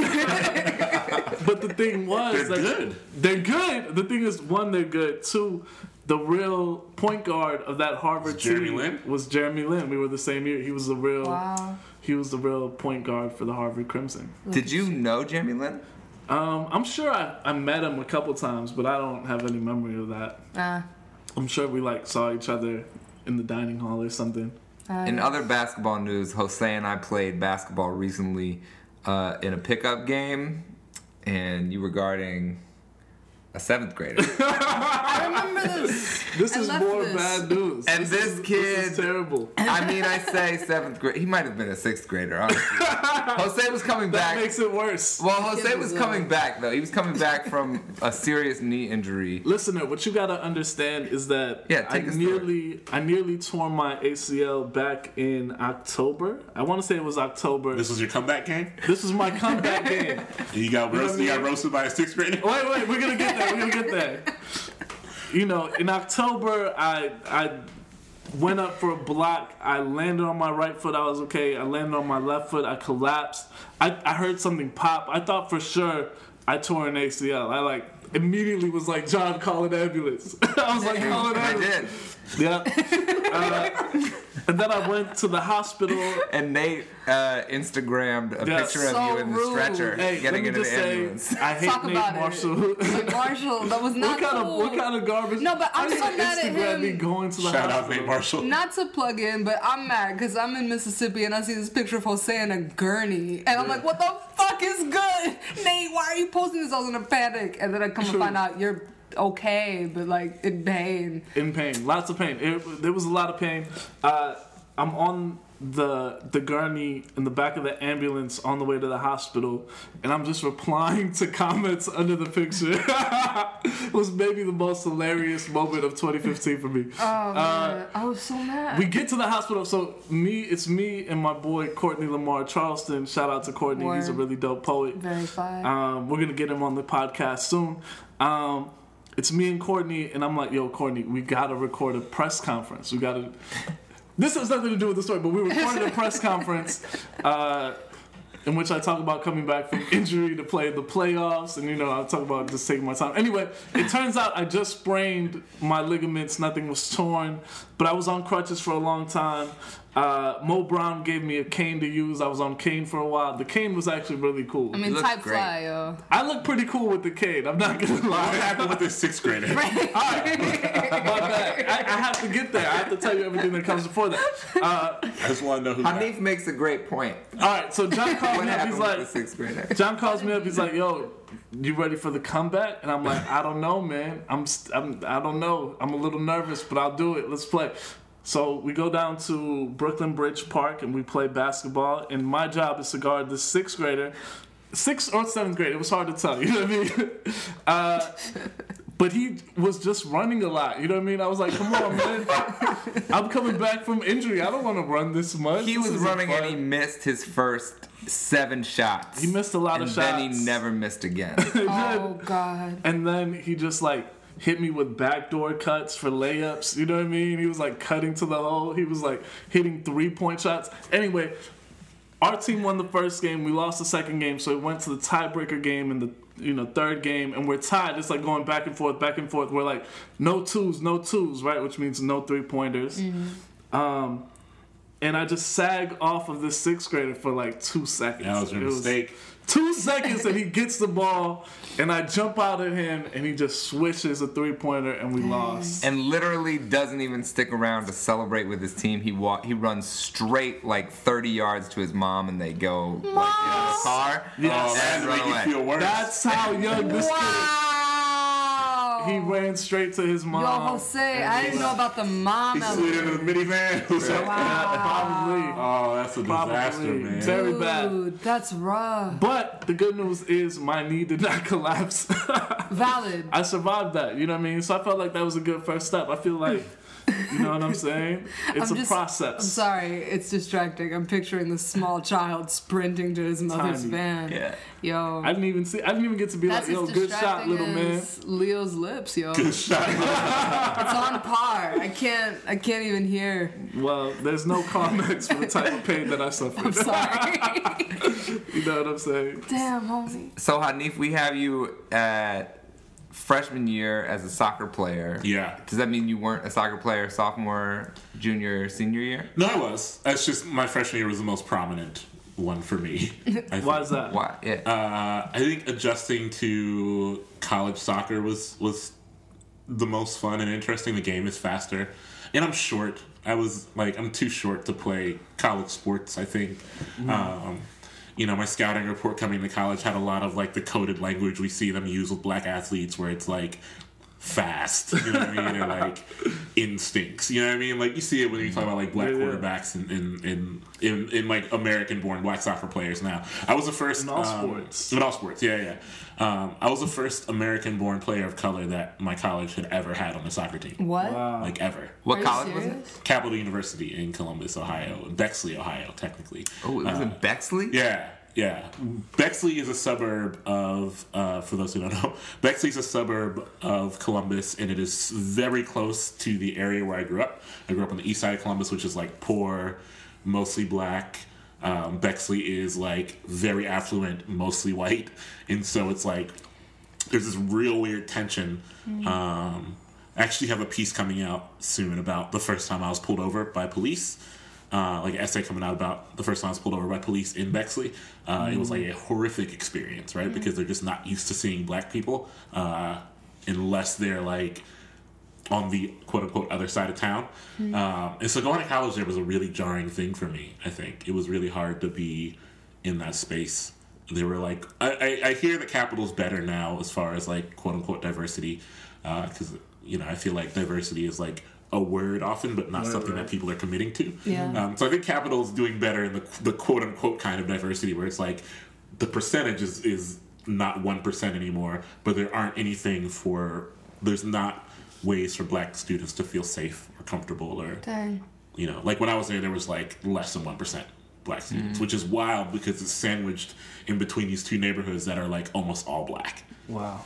*laughs* but the thing was, They're that good. They're good. The thing is, one, they're good. Two, the real point guard of that Harvard Was Jeremy team Lin? was Jeremy Lin. We were the same year. He was the real. Wow. He was the real point guard for the Harvard Crimson. Did you know Jeremy Lin? Um, I'm sure I, I met him a couple times, but I don't have any memory of that. Uh, I'm sure we like saw each other in the dining hall or something. In other basketball news, Jose and I played basketball recently uh, in a pickup game, and you were guarding a seventh grader. *laughs* I remember this. This I is more this. bad news. And this is, kid- this is terrible. I mean, I say seventh grade. He might have been a sixth grader, honestly. *laughs* Jose was coming back. That back. makes it worse. well, Jose was was, coming back though. He was coming back from a serious knee injury. Listener, what you gotta understand is that Yeah, I take us through it. nearly I nearly tore my ACL back in October. I want to say it was October. This was your comeback game. This was my comeback game. *laughs* You got know roasted. what I You got roasted by a sixth grader. Wait, wait, we're gonna get We're gonna get that. You know, in October, I I went up for a block. I landed on my right foot. I was okay. I landed on my left foot. I collapsed. I, I heard something pop. I thought for sure I tore an ACL. I like immediately was like, John, call an ambulance. *laughs* I was like, *laughs* call an ambulance. I did. Yeah. Uh, and then I went to the hospital. And Nate uh, Instagrammed a Yeah. picture of you in the rude. stretcher Hey, getting let me into just the say, ambulance. I hate Talk Nate about it. Marshall. Like Marshall, that was *laughs* not what kind cool. of what kind of garbage? No, but I'm I so didn't mad at Instagram me him. going to the Shout out. Nate Marshall. Not to plug in, but I'm mad because I'm in Mississippi and I see this picture of Jose in a gurney, and I'm like, "What the fuck is good, *laughs* Nate? Why are you posting this?" I was in a panic, and then I come to True. find out you're okay, but like in pain. in pain, lots of pain. It, there was a lot of pain. Uh, I'm on the the gurney in the back of the ambulance on the way to the hospital, and I'm just replying to comments under the picture. it *laughs* was maybe the most hilarious moment of 2015 for me. Oh man, I was so mad. We get to the hospital, so me, it's me and my boy Courtney Lamar Charleston. Shout out to Courtney, he's a really dope poet. Verified. Um, we're gonna get him on the podcast soon. Um, it's me and Courtney, and I'm like, "Yo, Courtney, we gotta record a press conference. We gotta." This has nothing to do with the story, but we recorded a *laughs* press conference uh, in which I talk about coming back from injury to play the playoffs, and you know, I talk about just taking my time. Anyway, it turns out I just sprained my ligaments. Nothing was torn, but I was on crutches for a long time. Uh, Mo Brown gave me a cane to use. I was on cane for a while. The cane was actually really cool. I mean, looks type great. fly, yo. I look pretty cool with the cane. I'm not gonna lie. What happened with this sixth grader? *laughs* My *laughs* bad. I, I have to get there. I have to tell you everything that comes before that. Uh, I just want to know who. got- Hanif makes a great point. all right, so John calls me up. He's like, sixth grader? John calls me up. He's like, "Yo, you ready for the comeback?" And I'm like, "I don't know, man. I'm, st- I'm I don't know. I'm a little nervous, but I'll do it. Let's play." So we go down to Brooklyn Bridge Park and we play basketball. And my job is to guard the sixth grader, sixth or seventh grade. It was hard to tell. *laughs* You know what I mean? Uh, but he was just running a lot. You know what I mean? I was like, "Come on, man. I'm coming back from injury. I don't want to run this much." He This was isn't running and he missed his first seven shots. He missed a lot and of shots. And then he never missed again. *laughs* Oh god. And then he just like hit me with backdoor cuts for layups. You know what I mean? He was like cutting to the hole. He was like hitting three point shots. Anyway, our team won the first game. We lost the second game, so it went to the tiebreaker game in the you know third game, and we're tied. It's like going back and forth, back and forth. We're like no twos, no twos, right? Which means no three pointers. Um, and I just sag off of this sixth grader for like two seconds. That was your It mistake. Two seconds and he gets the ball and I jump out at him and he just swishes a three pointer and we lost. and literally doesn't even stick around to celebrate with his team. He wa- he runs straight like 30 yards to his mom, and they go like in the car. Yes. Oh, and run make you away. feel worse. That's how young this Wow. kid. He um, ran straight to his mom. Yo, Jose, I didn't know about the mom he slid element. into the minivan. Who's that? Yeah, Oh, that's a probably, disaster, probably man. very bad. Dude, that's rough. But the good news is my knee did not *laughs* collapse. Valid. I survived that. You know what I mean? So I felt like that was a good first step. I feel like, you know what I'm saying? *laughs* It's I'm a just- process. I'm sorry, it's distracting. I'm picturing this small child sprinting to his mother's Tiny. van. Yeah. Yo. I didn't even see. I didn't even get to be that's like, "Yo, good shot, little man." as Leo's lips, yo. Good shot. *laughs* It's on par. I can't. I can't even hear. Well, there's no comments for the type of pain that I suffered. I'm suffered. sorry. *laughs* You know what I'm saying? Damn, homie. So Hanif, we have you at freshman year as a soccer player. Yeah. Does that mean you weren't a soccer player sophomore, junior, senior year? No, I was. That's just my freshman year was the most prominent one for me. *laughs* Why is that? Why? Yeah. Uh, I think adjusting to college soccer was was the most fun and interesting. The game is faster, and I'm short. I was like I'm too short to play college sports. I think. Um, you know, my scouting report coming to college had a lot of like the coded language we see them use with black athletes, where it's like fast, you know what I mean, or like instincts, you know what I mean. Like you see it when you talk about like black Yeah, yeah. quarterbacks and in in, in in like American-born black soccer players. Now, I was the first In all um, sports. In all sports, yeah, yeah. Um, I was the first American-born player of color that my college had ever had on the soccer team, What? like ever. What Are college was it? Capital University in Columbus, Ohio, Bexley, Ohio, technically. Oh, it was in Bexley. Yeah, yeah. Bexley is a suburb of, uh, for those who don't know, *laughs* Bexley is a suburb of Columbus, and it is very close to the area where I grew up. I grew up on the east side of Columbus, which is like poor, mostly black. Um, Bexley is like very affluent, mostly white, and so it's like there's this real weird tension. Um, I actually have a piece coming out soon about the first time I was pulled over by police. Uh, like an essay coming out about the first time I was pulled over by police in Bexley. Uh, It was like a horrific experience, right? Because they're just not used to seeing black people uh, unless they're like on the quote unquote other side of town. Um, and so going to college there was a really jarring thing for me, I think. It was really hard to be in that space. They were like, I, I, I hear the capital's better now as far as like quote unquote diversity, because, you know, I feel like diversity is like a word often, but not something that people are committing to. Yeah. Um, so I think capital is doing better in the, the quote unquote kind of diversity where it's like the percentage is, is not 1% anymore, but there aren't anything for, there's not ways for black students to feel safe or comfortable or, Dang. you know, like when I was there, there was like less than 1% black students, which is wild because it's sandwiched in between these two neighborhoods that are like almost all black. Wow.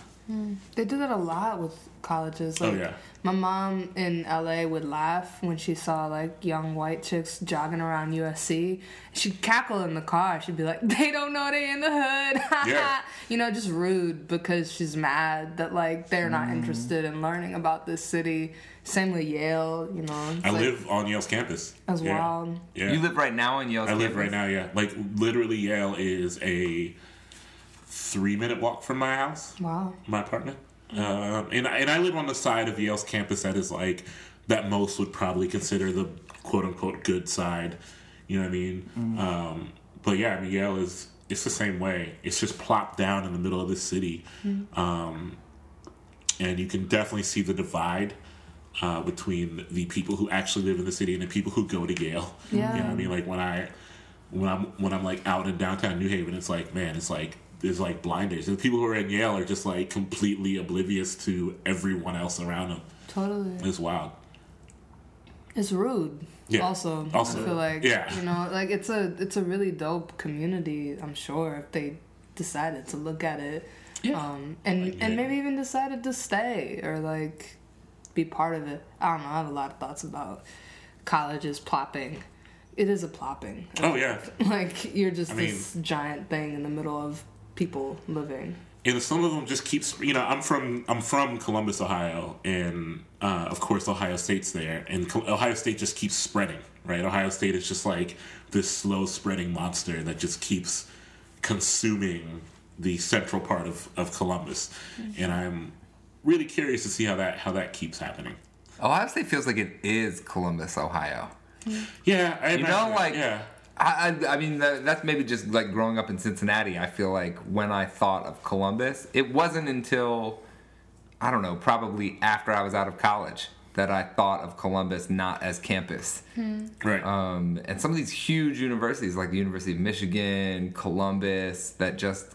They do that a lot with colleges. Oh, yeah. My mom in LA would laugh when she saw like young white chicks jogging around USC. She'd cackle in the car. She'd be like, *laughs* "They don't know they in the hood." *laughs* Yeah. You know, just rude because she's mad that like they're not Mm. interested in learning about this city. Same with Yale. You know, I like- live on Yale's campus. As yeah. wild. Yeah. You live right now in Yale's I live campus? right now, yeah. Like literally, Yale is a three minute walk from my house, Wow. my apartment. Um, and I- and I live on the side of Yale's campus that is like that most would probably consider the quote unquote good side. You know what I mean? Um, but yeah, I mean Yale is it's the same way. It's just plopped down in the middle of the city, um, and you can definitely see the divide. Uh, between the people who actually live in the city and the people who go to Yale, Yeah. you know what I mean. Like when I when I'm when I'm like out in downtown New Haven, it's like man, it's like there's like blinders. The people who are in Yale are just like completely oblivious to everyone else around them. Totally. It's wild. It's rude. Yeah. Also, Also, I feel like yeah. you know, like it's a it's a really dope community. I'm sure if they decided to look at it, um, and Like, and maybe even decided to stay or like be part of it. I don't know. I have a lot of thoughts about colleges plopping. It is a plopping. Oh yeah, *laughs* Like you're just I mean- this giant thing in the middle of people living. and some of them just keeps. You know, I'm from I'm from Columbus, Ohio, and uh, of course Ohio State's there, and Ohio State just keeps spreading. Right, Ohio State is just like this slow spreading monster that just keeps consuming the central part of, of Columbus, and I'm really curious to see how that how that keeps happening. Ohio State feels like it is Columbus, Ohio. Yeah, I You know, like yeah. I, I, I mean, that, that's maybe just like growing up in Cincinnati. I feel like when I thought of Columbus, it wasn't until I don't know, probably after I was out of college that I thought of Columbus not as campus. Right. Um, and some of these huge universities, like the University of Michigan, Columbus, that just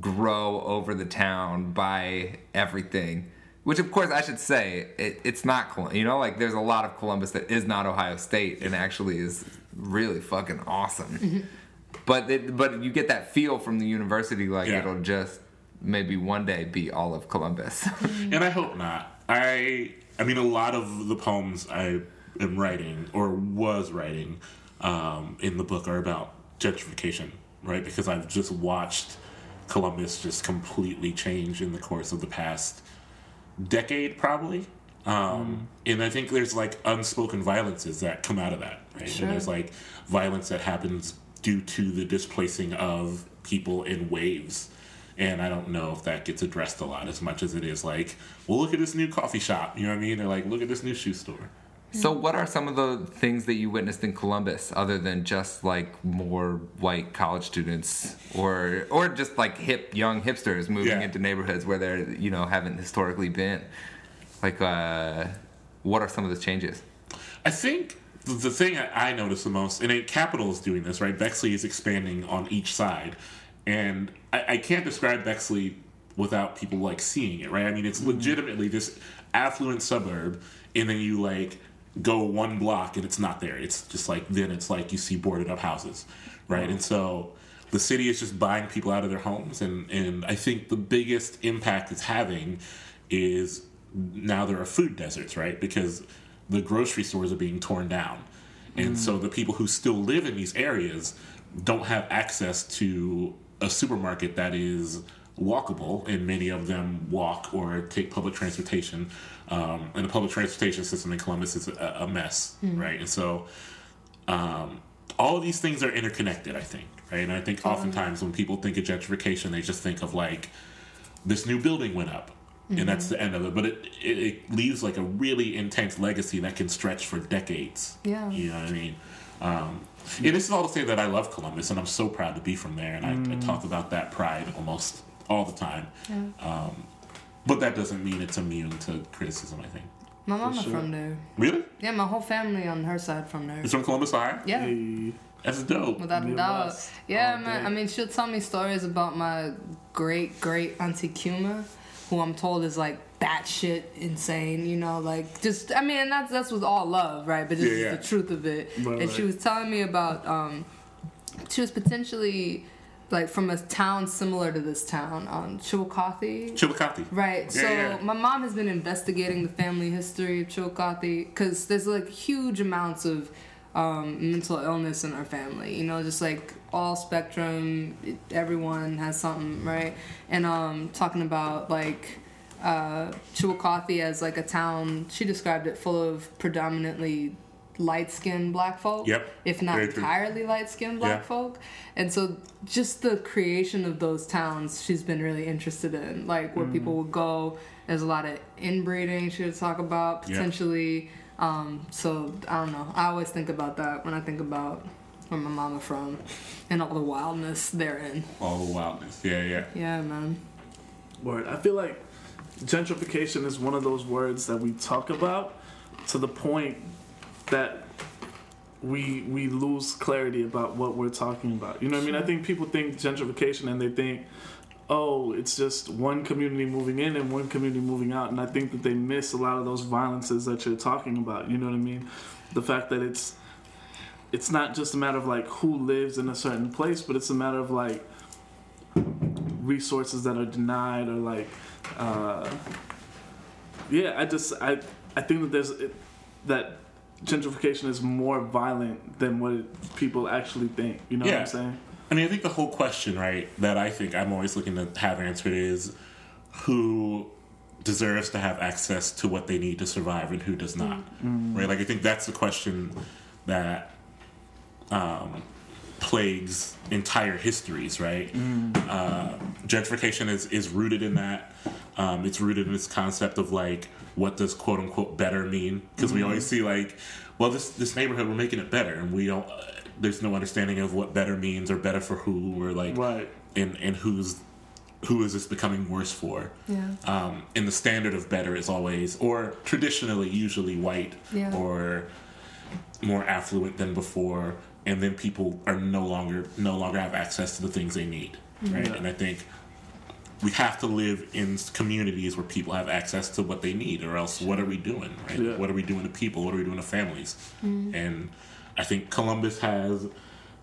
grow over the town by everything. Which, of course, I should say, it, it's not Columbus. You know, like there's a lot of Columbus that is not Ohio State and actually is really fucking awesome. But it, but you get that feel from the university, like Yeah. it'll just maybe one day be all of Columbus. *laughs* and I hope not. I I mean, a lot of the poems I am writing or was writing um, in the book are about gentrification, right? Because I've just watched Columbus just completely change in the course of the past decade, probably. Um, And I think there's like unspoken violences that come out of that, right? Sure. And there's like violence that happens due to the displacing of people in waves. And I don't know if that gets addressed a lot as much as it is like, well, look at this new coffee shop, you know what I mean? Or like, look at this new shoe store. So, what are some of the things that you witnessed in Columbus, other than just like more white college students, or or just like hip young hipsters moving Yeah. into neighborhoods where they're you know haven't historically been? Like, uh, what are some of the changes? I think the thing I I notice the most, and it, Capital is doing this, right? Bexley is expanding on each side, and I, I can't describe Bexley without people like seeing it, right? I mean, it's legitimately this affluent suburb, and then you like go one block and it's not there. It's just like then it's like you see boarded up houses, right? And so the city is just buying people out of their homes, and and I think the biggest impact it's having is now there are food deserts, right? Because the grocery stores are being torn down. And mm. so the people who still live in these areas don't have access to a supermarket that is walkable, and many of them walk or take public transportation. Um, and the public transportation system in Columbus is a, a mess, right? And so um, all of these things are interconnected, I think, right? And I think oftentimes when people think of gentrification, they just think of like this new building went up, and that's the end of it. But it, it it leaves like a really intense legacy that can stretch for decades. Yeah. you know what I mean. Um, and this is all to say that I love Columbus, and I'm so proud to be from there, and I, I talk about that pride almost all the time. Um, but that doesn't mean it's immune to criticism. I think. My mama sure. from there. Really, Yeah, my whole family on her side from there. it's from Columbus, Ohio. Yeah. Hey, That's dope. Without a Midwest doubt. Yeah, all man. day. I mean, she'll tell me stories about my great great auntie Kuma, who I'm told is like batshit insane. You know, like just I mean, and that's that's with all love, right? But this Yeah, is yeah. the truth of it. Right, and she was telling me about um, she was potentially like from a town similar to this town, um, Chillicothe. Chillicothe. Right. Yeah, so yeah. my mom has been investigating the family history of Chillicothe because there's like huge amounts of um, mental illness in our family. You know, just like all spectrum, everyone has something, right? And um, talking about like uh, Chillicothe as like a town, she described it full of predominantly light skinned black folk. Yep. If not Very entirely light skinned black Yeah. folk. And so just the creation of those towns she's been really interested in. Like where people would go. There's a lot of inbreeding she would talk about Yeah. potentially. Um, so I don't know. I always think about that when I think about where my mama from and all the wildness therein. All the wildness. Yeah, yeah. Yeah, man. Word. I feel like gentrification is one of those words that we talk about to the point that we we lose clarity about what we're talking about. You know what I mean? I think people think gentrification and they think, oh, it's just one community moving in and one community moving out, and I think that they miss a lot of those violences that you're talking about. You know what I mean? The fact that it's it's not just a matter of like who lives in a certain place, but it's a matter of like resources that are denied or like uh, yeah i just i i think that there's it, that gentrification is more violent than what people actually think you know what i'm saying I mean, I think the whole question, right, that I think I'm always looking to have answered is who deserves to have access to what they need to survive and who does not, right? Like, I think that's the question that um, plagues entire histories, right? Uh, gentrification is, is rooted in that. Um, it's rooted in this concept of like, what does quote unquote better mean? Because we always see like, well, this this neighborhood we're making it better, and we don't. Uh, there's no understanding of what better means or better for who or like, Right. and and who's who is this becoming worse for? Yeah. Um, and the standard of better is always, or traditionally, usually white Yeah. or more affluent than before, and then people are no longer no longer have access to the things they need, right? Yeah. And I think we have to live in communities where people have access to what they need, or else what are we doing, right? Yeah. What are we doing to people? What are we doing to families? And I think Columbus has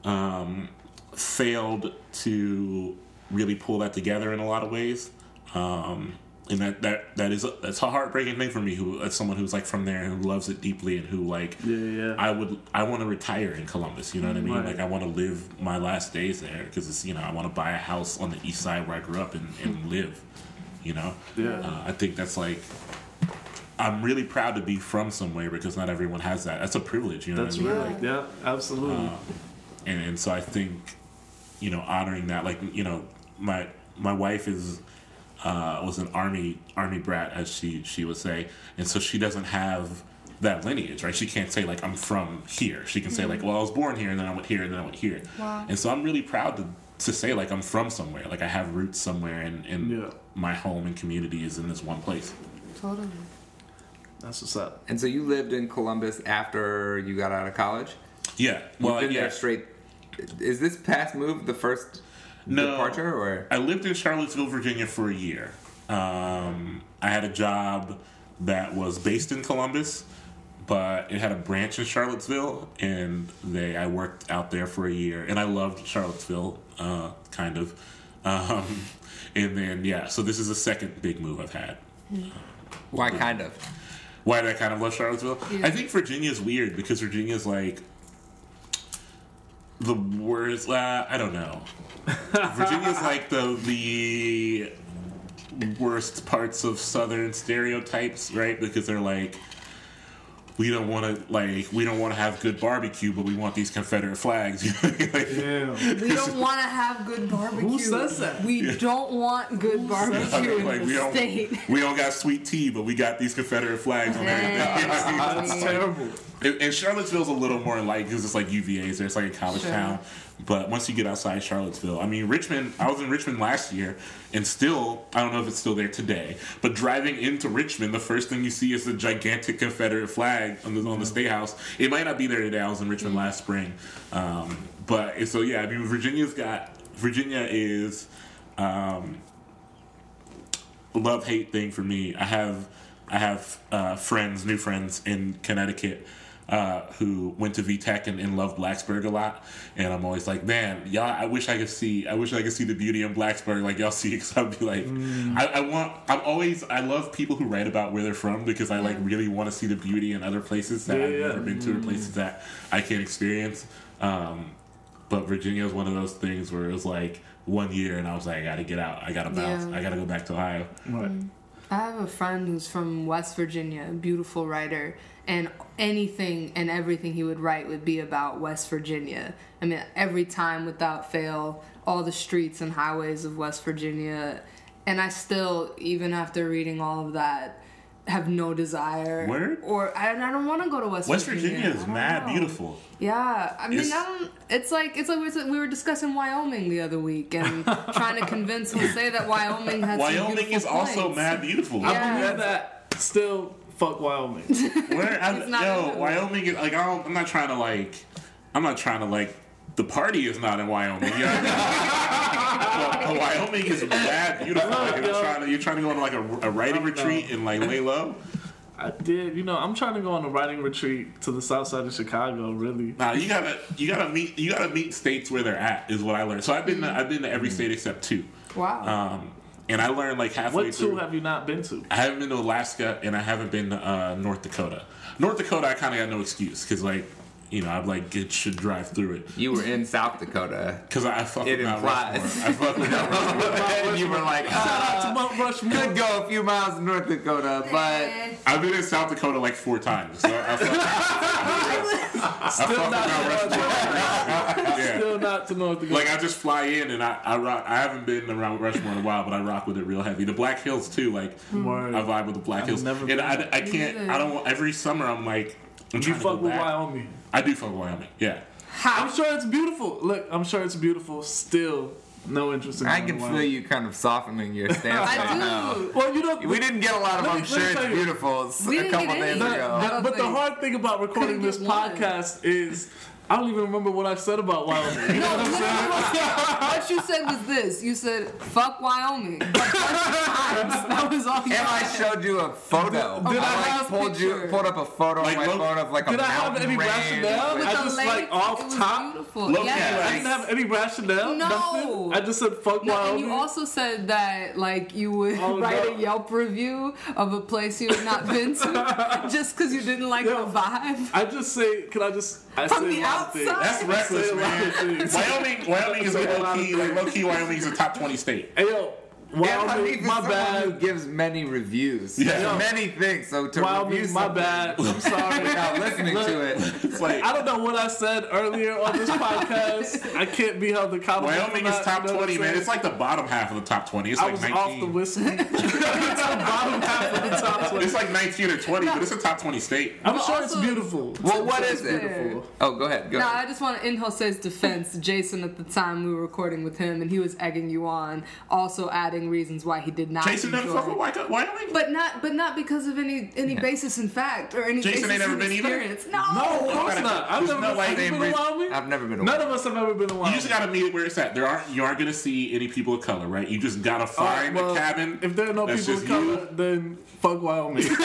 um, failed to really pull that together in a lot of ways. Um, and that, that that is a, that's a heartbreaking thing for me. Who as someone who's like from there and who loves it deeply and who like Yeah, yeah. I would I want to retire in Columbus. You know what I mean? Right. Like I want to live my last days there because it's you know I want to buy a house on the east side where I grew up and, and *laughs* live. You know? Yeah. Uh, I think that's like. I'm really proud to be from somewhere because not everyone has that. That's a privilege, you know that's what I mean? right Like, yeah absolutely and, and so I think, you know, honoring that, like you know, my my wife is uh, was an army army brat, as she she would say, and so she doesn't have that lineage, right? She can't say like I'm from here. She can say like, well, I was born here and then I went here and then I went here. Wow. And so I'm really proud to to say like I'm from somewhere, like I have roots somewhere, and, and Yeah. my home and community is in this one place. Totally. That's what's up. And so you lived in Columbus after you got out of college. Yeah. You've Well, been yeah. there straight. Is this past move the first No. departure, or I lived in Charlottesville, Virginia for a year. Um, I had a job that was based in Columbus, but it had a branch in Charlottesville, and they I worked out there for a year, and I loved Charlottesville, uh, kind of. Um, and then yeah, so this is the second big move I've had. why kind of? Why did I kind of love Charlottesville? Yeah. I think Virginia is weird because Virginia is like the worst. Uh, I don't know. Virginia's like the the worst parts of Southern stereotypes, right? Because they're like. We don't want to like. We don't want to have good barbecue, but we want these Confederate flags. *laughs* Like, Yeah. We don't want to have good barbecue. Who says that? We don't want good barbecue in like, the we don't. state. We don't got sweet tea, but we got these Confederate flags on everything. *laughs* That's terrible. And and Charlottesville's a little more like because it's like UVA's there. It's like a college Sure. town. But once you get outside Charlottesville, I mean Richmond. I was in Richmond last year, and still I don't know if it's still there today. But driving into Richmond, the first thing you see is the gigantic Confederate flag on the on the state house. It might not be there today. I was in Richmond last spring, um, but so yeah. I mean Virginia's got Virginia is. Um, love hate thing for me. I have I have uh, friends, new friends in Connecticut uh, who went to VTech and, and loved Blacksburg a lot, and I'm always like, man, y'all. I wish I could see. I wish I could see the beauty in Blacksburg like y'all *laughs* see. Because I'd be like, I, I want. I'm always. I love people who write about where they're from because I like really want to see the beauty in other places that Yeah, I've yeah. never been to or places that I can't experience. Um, but Virginia was one of those things where it was like one year, and I was like, I gotta get out. I gotta bounce. Yeah. I gotta go back to Ohio. Right. I have a friend who's from West Virginia, a beautiful writer, and anything and everything he would write would be about West Virginia. I mean, every time without fail, all the streets and highways of West Virginia. And I still, even after reading all of that, have no desire. Word? Or I, I don't want to go to West, West Virginia. Virginia is mad know. beautiful. Yeah, I mean, It's- I don't. It's like it's like we were, discussing Wyoming the other week and *laughs* trying to convince Jose that Wyoming has Wyoming beautiful is also mad beautiful. Yeah. I believe that. Still, fuck Wyoming. Where I, *laughs* yo. Wyoming is like I don't, I'm not trying to like I'm not trying to like the party is not in Wyoming. You know what I mean? but, but Wyoming is mad beautiful. Like, if you're trying to you're trying to go on like a, a writing No. retreat and like lay low. I did. You know, I'm trying to go on a writing retreat to the south side of Chicago. Really. Nah, you gotta you gotta meet you gotta meet states where they're at is what I learned. So I've been to, I've been to every state except two. Wow. Um, and I learned like halfway What through. two have you not been to? I haven't been to Alaska and I haven't been to uh, North Dakota. North Dakota, I kind of got no excuse because, like, you know, I like it should drive through it You were in South Dakota. because I, I fuck It with Mount implies. Rushmore. I fuck with Mount *laughs* Rushmore. and you were like, ah, to Mount Rushmore. could go a few miles to North Dakota, but I've been in South Dakota like four times. So I fuck, I Still fuck not with to Mount Rushmore. Yeah. Still not to North Dakota. Like I just fly in and I, I rock. I haven't been around Rushmore in a while, but I rock with it real heavy. The Black Hills too. Like Word. I vibe with the Black I've Hills, never and I, I can't. neither. I don't. Every summer I'm like, I'm you fuck with. Wyoming. I do fuck Wyoming. Yeah. I'm sure it's beautiful. Look, I'm sure it's beautiful. Still, no interest in I can feel you kind of softening your *laughs* stance I right now. do. Well, you don't know, We didn't get a lot of Let me- I'm sure it's beautiful a couple get days any. The- I ago. the- but the hard thing about recording this get one. podcast is I don't even remember what I said about Wyoming. You know what I'm saying? what you said was this. You said, fuck Wyoming. Like, bunch of times. that was all you And I said. showed you a photo. Did I I like have pulled you pulled up a photo Like, on my look- phone of like a Did I have any rationale? With I just, lake, like, off it was top, beautiful. low-key, yes. I didn't have any rationale. No. Nothing. I just said fuck No, and Wyoming. you also said that like you would Oh, write no. a Yelp review of a place you had not been to *laughs* just because you didn't like Yo. the vibe. I just say, can I just I From say the a lot of things. That's reckless, say a lot man. Wyoming, Wyoming is a Say a lot low key, like low key. Wyoming is a top twenty state. Hey yo, Wow, and me, is my someone who bad. gives many reviews. Yeah. Many things. So to Wow, review me, my bad. I'm *laughs* sorry. without listening Look, to it. It's like I don't know what I said earlier on this podcast. I can't be held accountable. Wyoming for is that, top you know what 20, I'm man. saying? It's like the bottom half of the top 20. It's I like was 19. off the whiskey. *laughs* it's the bottom half of the top *laughs* 20. It's like 19 or 20, but it's a top 20 state. I'm But sure it's beautiful. Well, what It's is it? beautiful. Oh, go ahead. Go No, ahead. I just want to, in Jose's defense, Jason at the time we were recording with him and he was egging you on, also adding reasons why he did not Jason never enjoy. fuck with Wy- Wyoming? But not, but not because of any any basis in fact or any Jason basis ain't never in been either? No, No, of course not. I've there's never no way have they you been re- to Wyoming? I've never been to None of us have ever been to You just gotta meet it where it's at. There aren't you aren't gonna see any people of color, right? You just gotta All right, find well, a cabin. If there are no people of just you. color, then fuck Wyoming. *laughs* *laughs*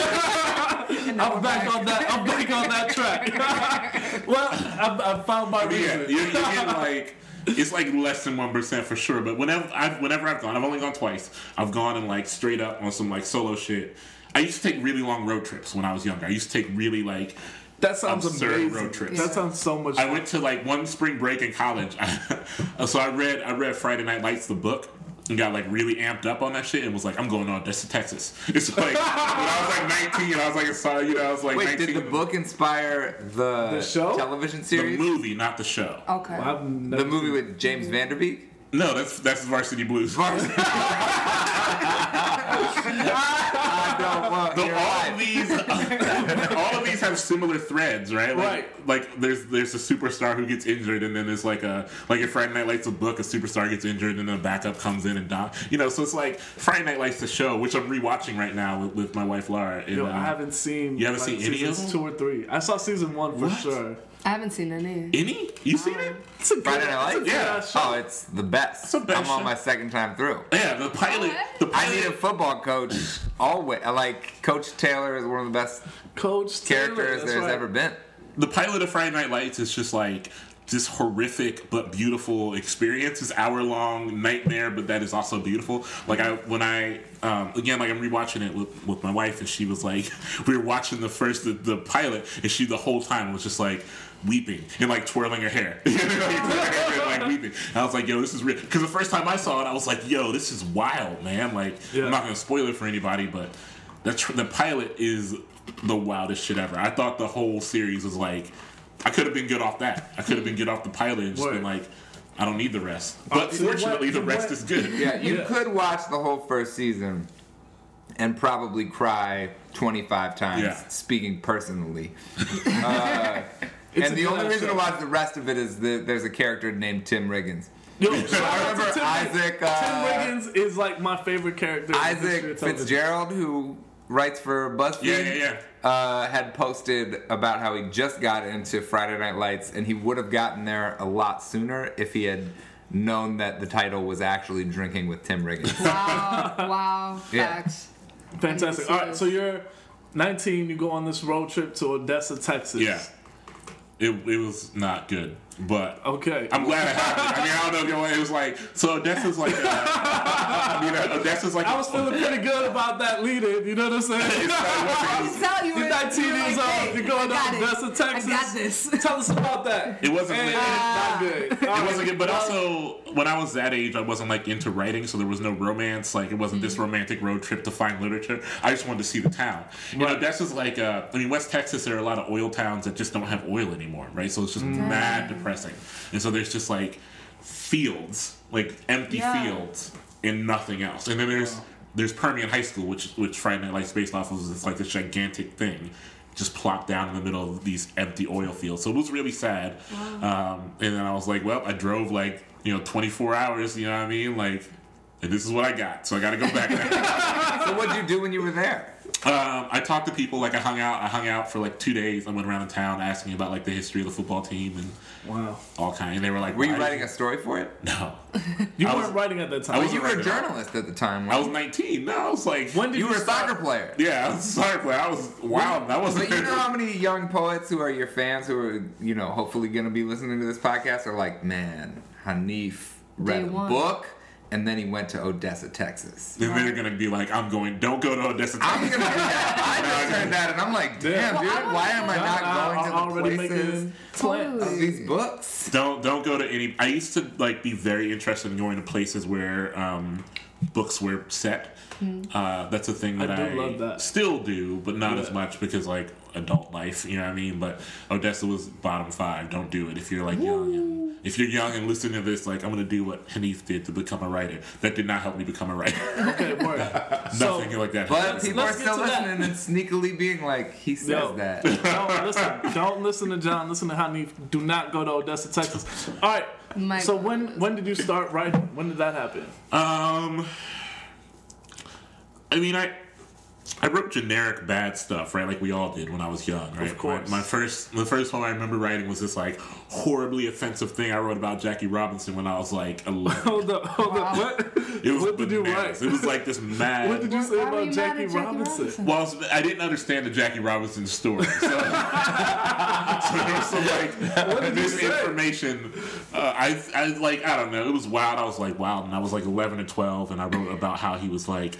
I'm back on that. I'm back on that track. *laughs* well, I, I found my Yeah, you're, you're getting like it's like less than one percent for sure. But whenever I've whenever I've gone, I've only gone twice. I've gone and like straight up on some like solo shit. I used to take really long road trips when I was younger. I used to take really like That sounds absurd amazing. road trips. That sounds so much. I fun. went to like one spring break in college. *laughs* so I read I read Friday Night Lights the book and got like really amped up on that shit and was like I'm going on this to Texas. It's like when I was like 19, I was like sorry, you know, I was like Wait, 19. did the book inspire the, The show? television series, the series? movie, not the show. Okay. I've The movie with James Van Der Beek? No, that's that's *laughs* Varsity Blues. I don't want The- your all life. of these, all of these have similar threads, right? Like, Right. Like there's there's a superstar who gets injured, and then there's like a like in Friday Night Lights a book, a superstar gets injured, and then a backup comes in and die. You know, so it's like Friday Night Lights the show, which I'm rewatching right now with, with my wife Laura. And, Yo, uh, I haven't seen. You haven't seen any of them? two or three. I saw season one for What? sure. I haven't seen any. any. You seen it? It's a good, Friday Night Lights? good Yeah. ass. Oh, it's the best. It's the best I'm on show. my second time through. Yeah, the pilot. Okay. The I pilot. need a football coach *laughs* always. I Like Coach Taylor is one of the best Coach Taylor, characters that's there's right. ever been. the pilot of Friday Night Lights is just like this horrific but beautiful experience. This hour long nightmare, but that is also beautiful. Like I when I um, again like I'm rewatching it with, with my wife, and she was like, *laughs* we were watching the first the, the pilot, and she the whole time was just like weeping and like twirling her hair, like, her hair and, like weeping. And I was like, yo, this is real. Because the first time I saw it, I was like, yo, this is wild, man. Like Yeah. I'm not gonna spoil it for anybody, but the tr- the pilot is the wildest shit ever. I thought the whole series was like, I could have been good off that. I could have been good off the pilot and just Word. been like, I don't need the rest. But so fortunately, what- the rest what- is good. Yeah, you Yeah. could watch the whole first season and probably cry 25 times, Yeah. speaking personally. *laughs* Uh, It's and the only reason show. to watch the rest of it is that there's a character named Tim Riggins. Yo, *laughs* I remember Tim Isaac, Tim uh, Riggins is like my favorite character. in the history Isaac of. Fitzgerald, who writes for BuzzFeed, Yeah, yeah, yeah. Uh, had posted about how he just got into Friday Night Lights and he would have gotten there a lot sooner if he had known that the title was actually Drinking with Tim Riggins. *laughs* Wow, wow, Yeah. facts. Fantastic. All right, this. so you're 19. You go on this road trip to Odessa, Texas. Yeah. It, it was not good, but Okay. I'm glad it happened. I mean, I don't know if you know, it was like so. Odessa's like, uh, I mean, uh, Odessa's like. I was feeling pretty good about that leading. You know what I'm saying? *laughs* I can tell you You're 19 years like, old. You're going I got to it. Odessa, Texas. I got this. *laughs* Tell us about that. It wasn't And lit. not good. It wasn't good, but also when I was that age, I wasn't like into writing, so there was no romance. Like it wasn't this romantic road trip to find literature. I just wanted to see the town. You know, Right. Odessa's like, uh, I mean, West Texas, there are a lot of oil towns that just don't have oil anymore, right? So it's just mad depressing, and so there's just like fields, like empty Yeah. fields, and nothing else. And then there's there's Permian High School, which which Friday Night Lights based off of. It's like this gigantic thing. Just plopped down in the middle of these empty oil fields, so it was really sad. Um, and then I was like, "Well, I drove like you know 24 hours. You know what I mean? Like, and this is what I got, so I got to go back now." *laughs* so what'd you do when you were there? Um, I talked to people. Like, I hung out. I hung out for like two days. I went around the town asking about like the history of the football team and Wow. all kind. And they were like, Were you writing did a story for it? No, You I weren't was- writing at that time. I wasn't you were a writing at all. journalist at the time. I was 19. No, I was like, when did you you, you were a start? soccer player. Yeah, I was a soccer player. I was wow. That was. But you know *laughs* how many young poets who are your fans who are, you know, hopefully going to be listening to this podcast are like, man, Hanif read Day a one. book and then he went to Odessa, Texas. Then they're gonna be like, I'm going. Don't go to Odessa. I'm Texas." gonna do that. I just *laughs* heard that and I'm like, damn, Well, dude, I why am I I- not I- going I to already the places plans. of these books? Don't don't go to any. I used to like be very interested in going to places where um, books were set. Uh, that's a thing that I I, do love that. still do, but not as much because like adult life, you know what I mean. But Odessa was bottom five. Don't do it if you're like young. And, if you're young and listening to this, like I'm gonna do what Hanif did to become a writer. That did not help me become a writer. *laughs* Okay, word. *laughs* so, Nothing like that. But people are still to that. listening and sneakily being like, he says Yo. that. don't listen. Don't listen to John. Listen to Hanif. Do not go to Odessa, Texas. All right. My so God. when when did you start writing? When did that happen? Um, I mean, I I wrote generic bad stuff, right? Like we all did when I was young, right? Of course. My, my first, the first one I remember writing was this like horribly offensive thing I wrote about Jackie Robinson when I was like eleven. *laughs* Hold up. Hold up. What? It was what did you write? It was like this *laughs* mad. What did you say about you Jackie, Jackie Robinson? Robinson? well, I, was- I didn't understand the Jackie Robinson story, so, *laughs* so there was some like did you this information. Uh, I, I like, I don't know. It was wild. I was like, wow. And I was like 11 or 12, and I wrote about how he was like,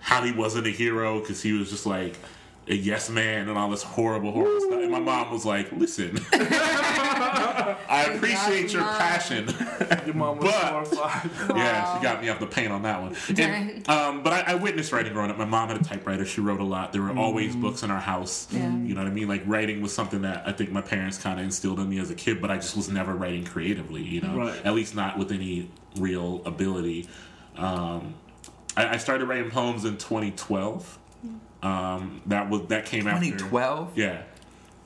how he wasn't a hero because he was just like a yes man and all this horrible, horrible stuff. And my mom was like, listen, *laughs* I appreciate your Mom. passion. Your mom was But- horrified. Yeah, she got me off the paint on that one. And, um, but I, I witnessed writing growing up. My mom had a typewriter. She wrote a lot. There were always Mm. books in our house. Yeah. You know what I mean? Like writing was something that I think my parents kind of instilled in me as a kid, but I just was never writing creatively. You know, Right. at least not with any real ability. Um, I, I started writing poems in 2012. Um, that was that came after 2012? Yeah,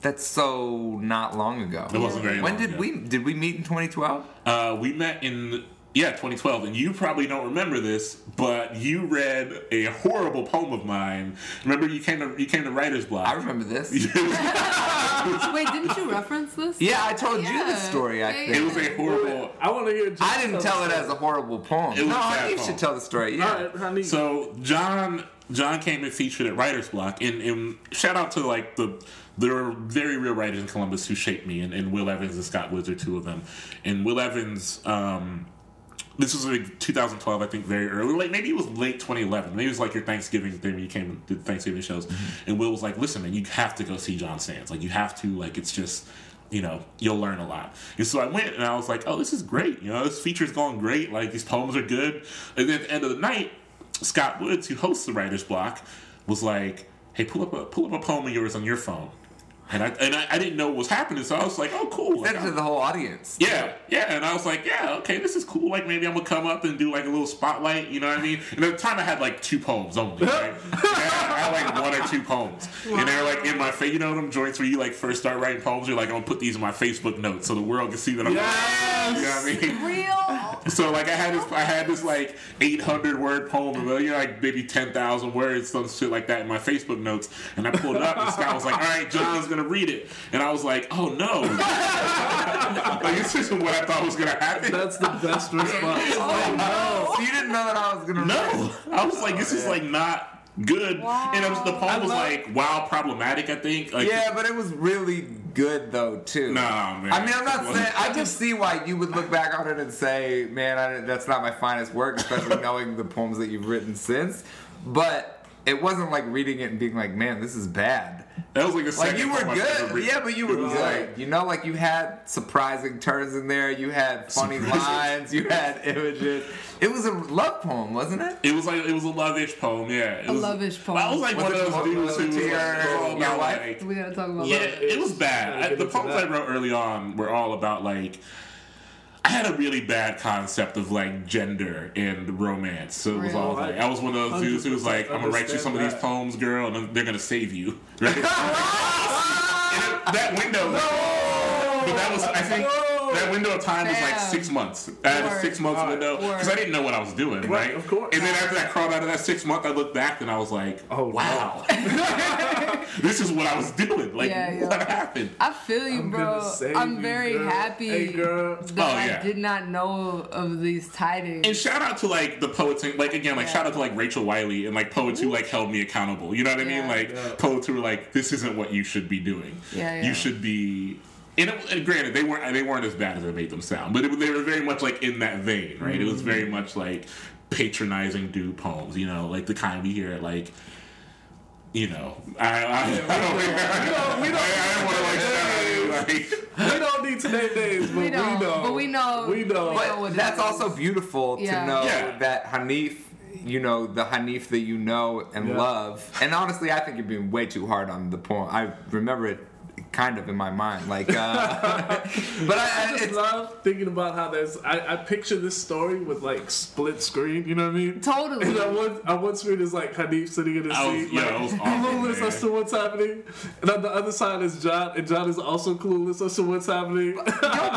That's so not long ago. it wasn't very. When long did ago. we did we meet in 2012? Uh, we met in yeah 2012, and you probably don't remember this, but you read a horrible poem of mine. Remember, you came to you came to Writer's Block. I remember this. *laughs* Wait, didn't you reference this? Yeah, I told you the story. I Yeah, think. it was a horrible. I want to hear. Just I didn't tell it as a horrible poem. It was no, a bad you poem. should tell the story. Yeah. All right, honey. So Jon Jon came and featured at Writer's Block, and, and shout out to like the there are very real writers in Columbus who shaped me, and, and Will Evans and Scott Woods are two of them. And Will Evans, um, this was like 2012, I think, very early. Like maybe it was late 2011. Maybe it was like your Thanksgiving thing when you came and did Thanksgiving shows. Mm-hmm. And Will was like, "Listen, man, you have to go see Jon Sands. Like you have to. Like it's just." You know, you'll learn a lot. And so I went and I was like, oh, this is great. You know, this feature's going great. Like, these poems are good. And then at the end of the night, Scott Woods, who hosts the Writer's Block, was like, "Hey, pull up a pull up a poem of yours on your phone." And I and I, I didn't know what was happening, so I was like, "Oh, cool." Like, to the whole audience. yeah, yeah, and I was like, "Yeah, okay, this is cool. Like maybe I'm gonna come up and do like a little spotlight." You know what I mean? And at the time, I had like two poems only. Right? *laughs* I, had, I had like one or two poems, and they're like in my face. You know them joints where you like first start writing poems. You're like, "I'm gonna put these in my Facebook notes so the world can see that I'm." Yes! You know what I mean? Real. *laughs* So like I had this I had this like 800 word poem of you know like maybe 10,000 words some shit like that in my Facebook notes and I pulled it up and Scott was like all right Jon's gonna read it and I was like oh no *laughs* like this isn't what I thought was gonna happen That's the best response. *laughs* Oh, so you didn't know that I was gonna. no I was like this is oh, like not good and it was, the poem was like wow problematic I think like Yeah, but it was really good though too. Nah, man. I mean, I'm not saying. I can see why you would look back on it and say, "Man, I, that's not my finest work," especially *laughs* knowing the poems that you've written since. But it wasn't like reading it and being like, "Man, this is bad." That was like the Like you were poem I've ever good, written. yeah, but you were good. like- You know, like you had surprising turns in there. You had funny Surprising. lines. You had images. It was a love poem, wasn't it? It was like it was a love-ish poem, yeah. It A was, love-ish poem. I was like Was one of those dudes was who it was to like, oh, your- all your about like We gotta talk about Yeah, that. it was bad. I, the poems I wrote early on were all about like. I had a really bad concept of like gender and romance, so it was all like I was one of those dudes who was like, "I'm gonna write you some of these poems, girl, and they're gonna save you." *laughs* Right? *laughs* That window, but that was I think that window of time was like six months. I had a six months window because I didn't know what I was doing, right? Right, of course. And then after I crawled out of that six month, I looked back and I was like, Oh, wow, *laughs* this is what I was doing. Like, Yeah, yeah. what happened? I feel you, I'm bro. I'm you, very girl. happy Hey, girl. that Oh, yeah. I did not know of these tidings. And shout out to like the poets, and, like again, like Yeah. shout out to like Rachel Wiley and like poets who like held me accountable. You know what I mean? Like Yeah. poets who were like, this isn't what you should be doing. Yeah, yeah. You should be. And, it, and granted, they weren't they weren't as bad as I made them sound, but it, they were very much like in that vein, right? It was Mm. very much like patronizing dude poems, you know, like the kind we hear at like. You know, I, I, I don't, we don't- *laughs* I, I don't want to like, like We don't need to name names, but We we, don't, know. but we know- We know. we know. But what that's is. also beautiful to know Yeah. that Hanif you know the Hanif that you know and Yeah. love. And honestly, I think you're being way too hard on the poem. I remember it kind of in my mind, like, uh, *laughs* but I, I I just love thinking about how there's. I, I picture this story with like split screen. You know what I mean? Totally. And on one, on one screen is like Hanif sitting in his I was- seat, yeah, like I was *laughs* awkward, clueless man. as to what's happening. And on the other side is Jon, and Jon is also clueless as to what's happening. No,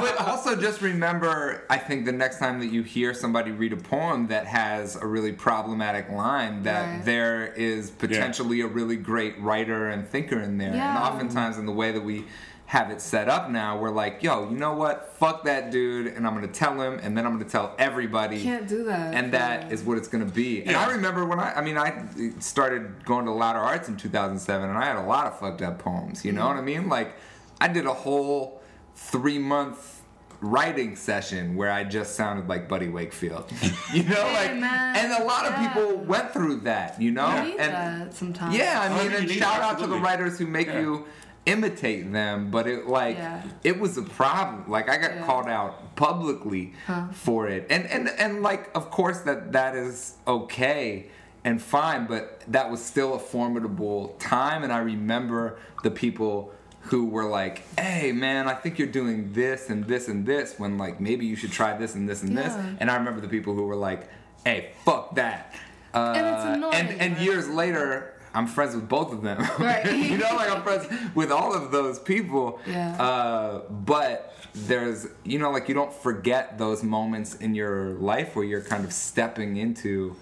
but also just remember, I think the next time that you hear somebody read a poem that has a really problematic line, that Right. there is potentially a really great writer and thinker in there. And oftentimes, in the way that we have it set up now, we're like, yo, you know what? Fuck that dude, and I'm gonna tell him, and then I'm gonna tell everybody. Can't do that. and that is what it's going to be. And Yeah. I remember when I, I mean, I started going to Louder Arts in 2007, and I had a lot of fucked up poems. You know Mm-hmm. what I mean? Like, I did a whole three month writing session where I just sounded like Buddy Wakefield. *laughs* you know, Hey, like, man. and a lot of Yeah. people went through that. You know, You need and that sometimes. yeah, I Oh, mean, you and shout out to the writers who make Yeah. you imitate them, but it like Yeah. it was a problem. Like I got Yeah. called out publicly for it, and and and like of course that that is okay and fine, but that was still a formidable time, and I remember the people who were like, "Hey, man, I think you're doing this and this and this," when like maybe you should try this and this and this, and I remember the people who were like, "Hey, fuck that." Uh, And and, and years later, I'm friends with both of them. *laughs* Right. you know, like I'm friends with all of those people. Yeah. Uh, but there's, you know, like you don't forget those moments in your life where you're kind of stepping into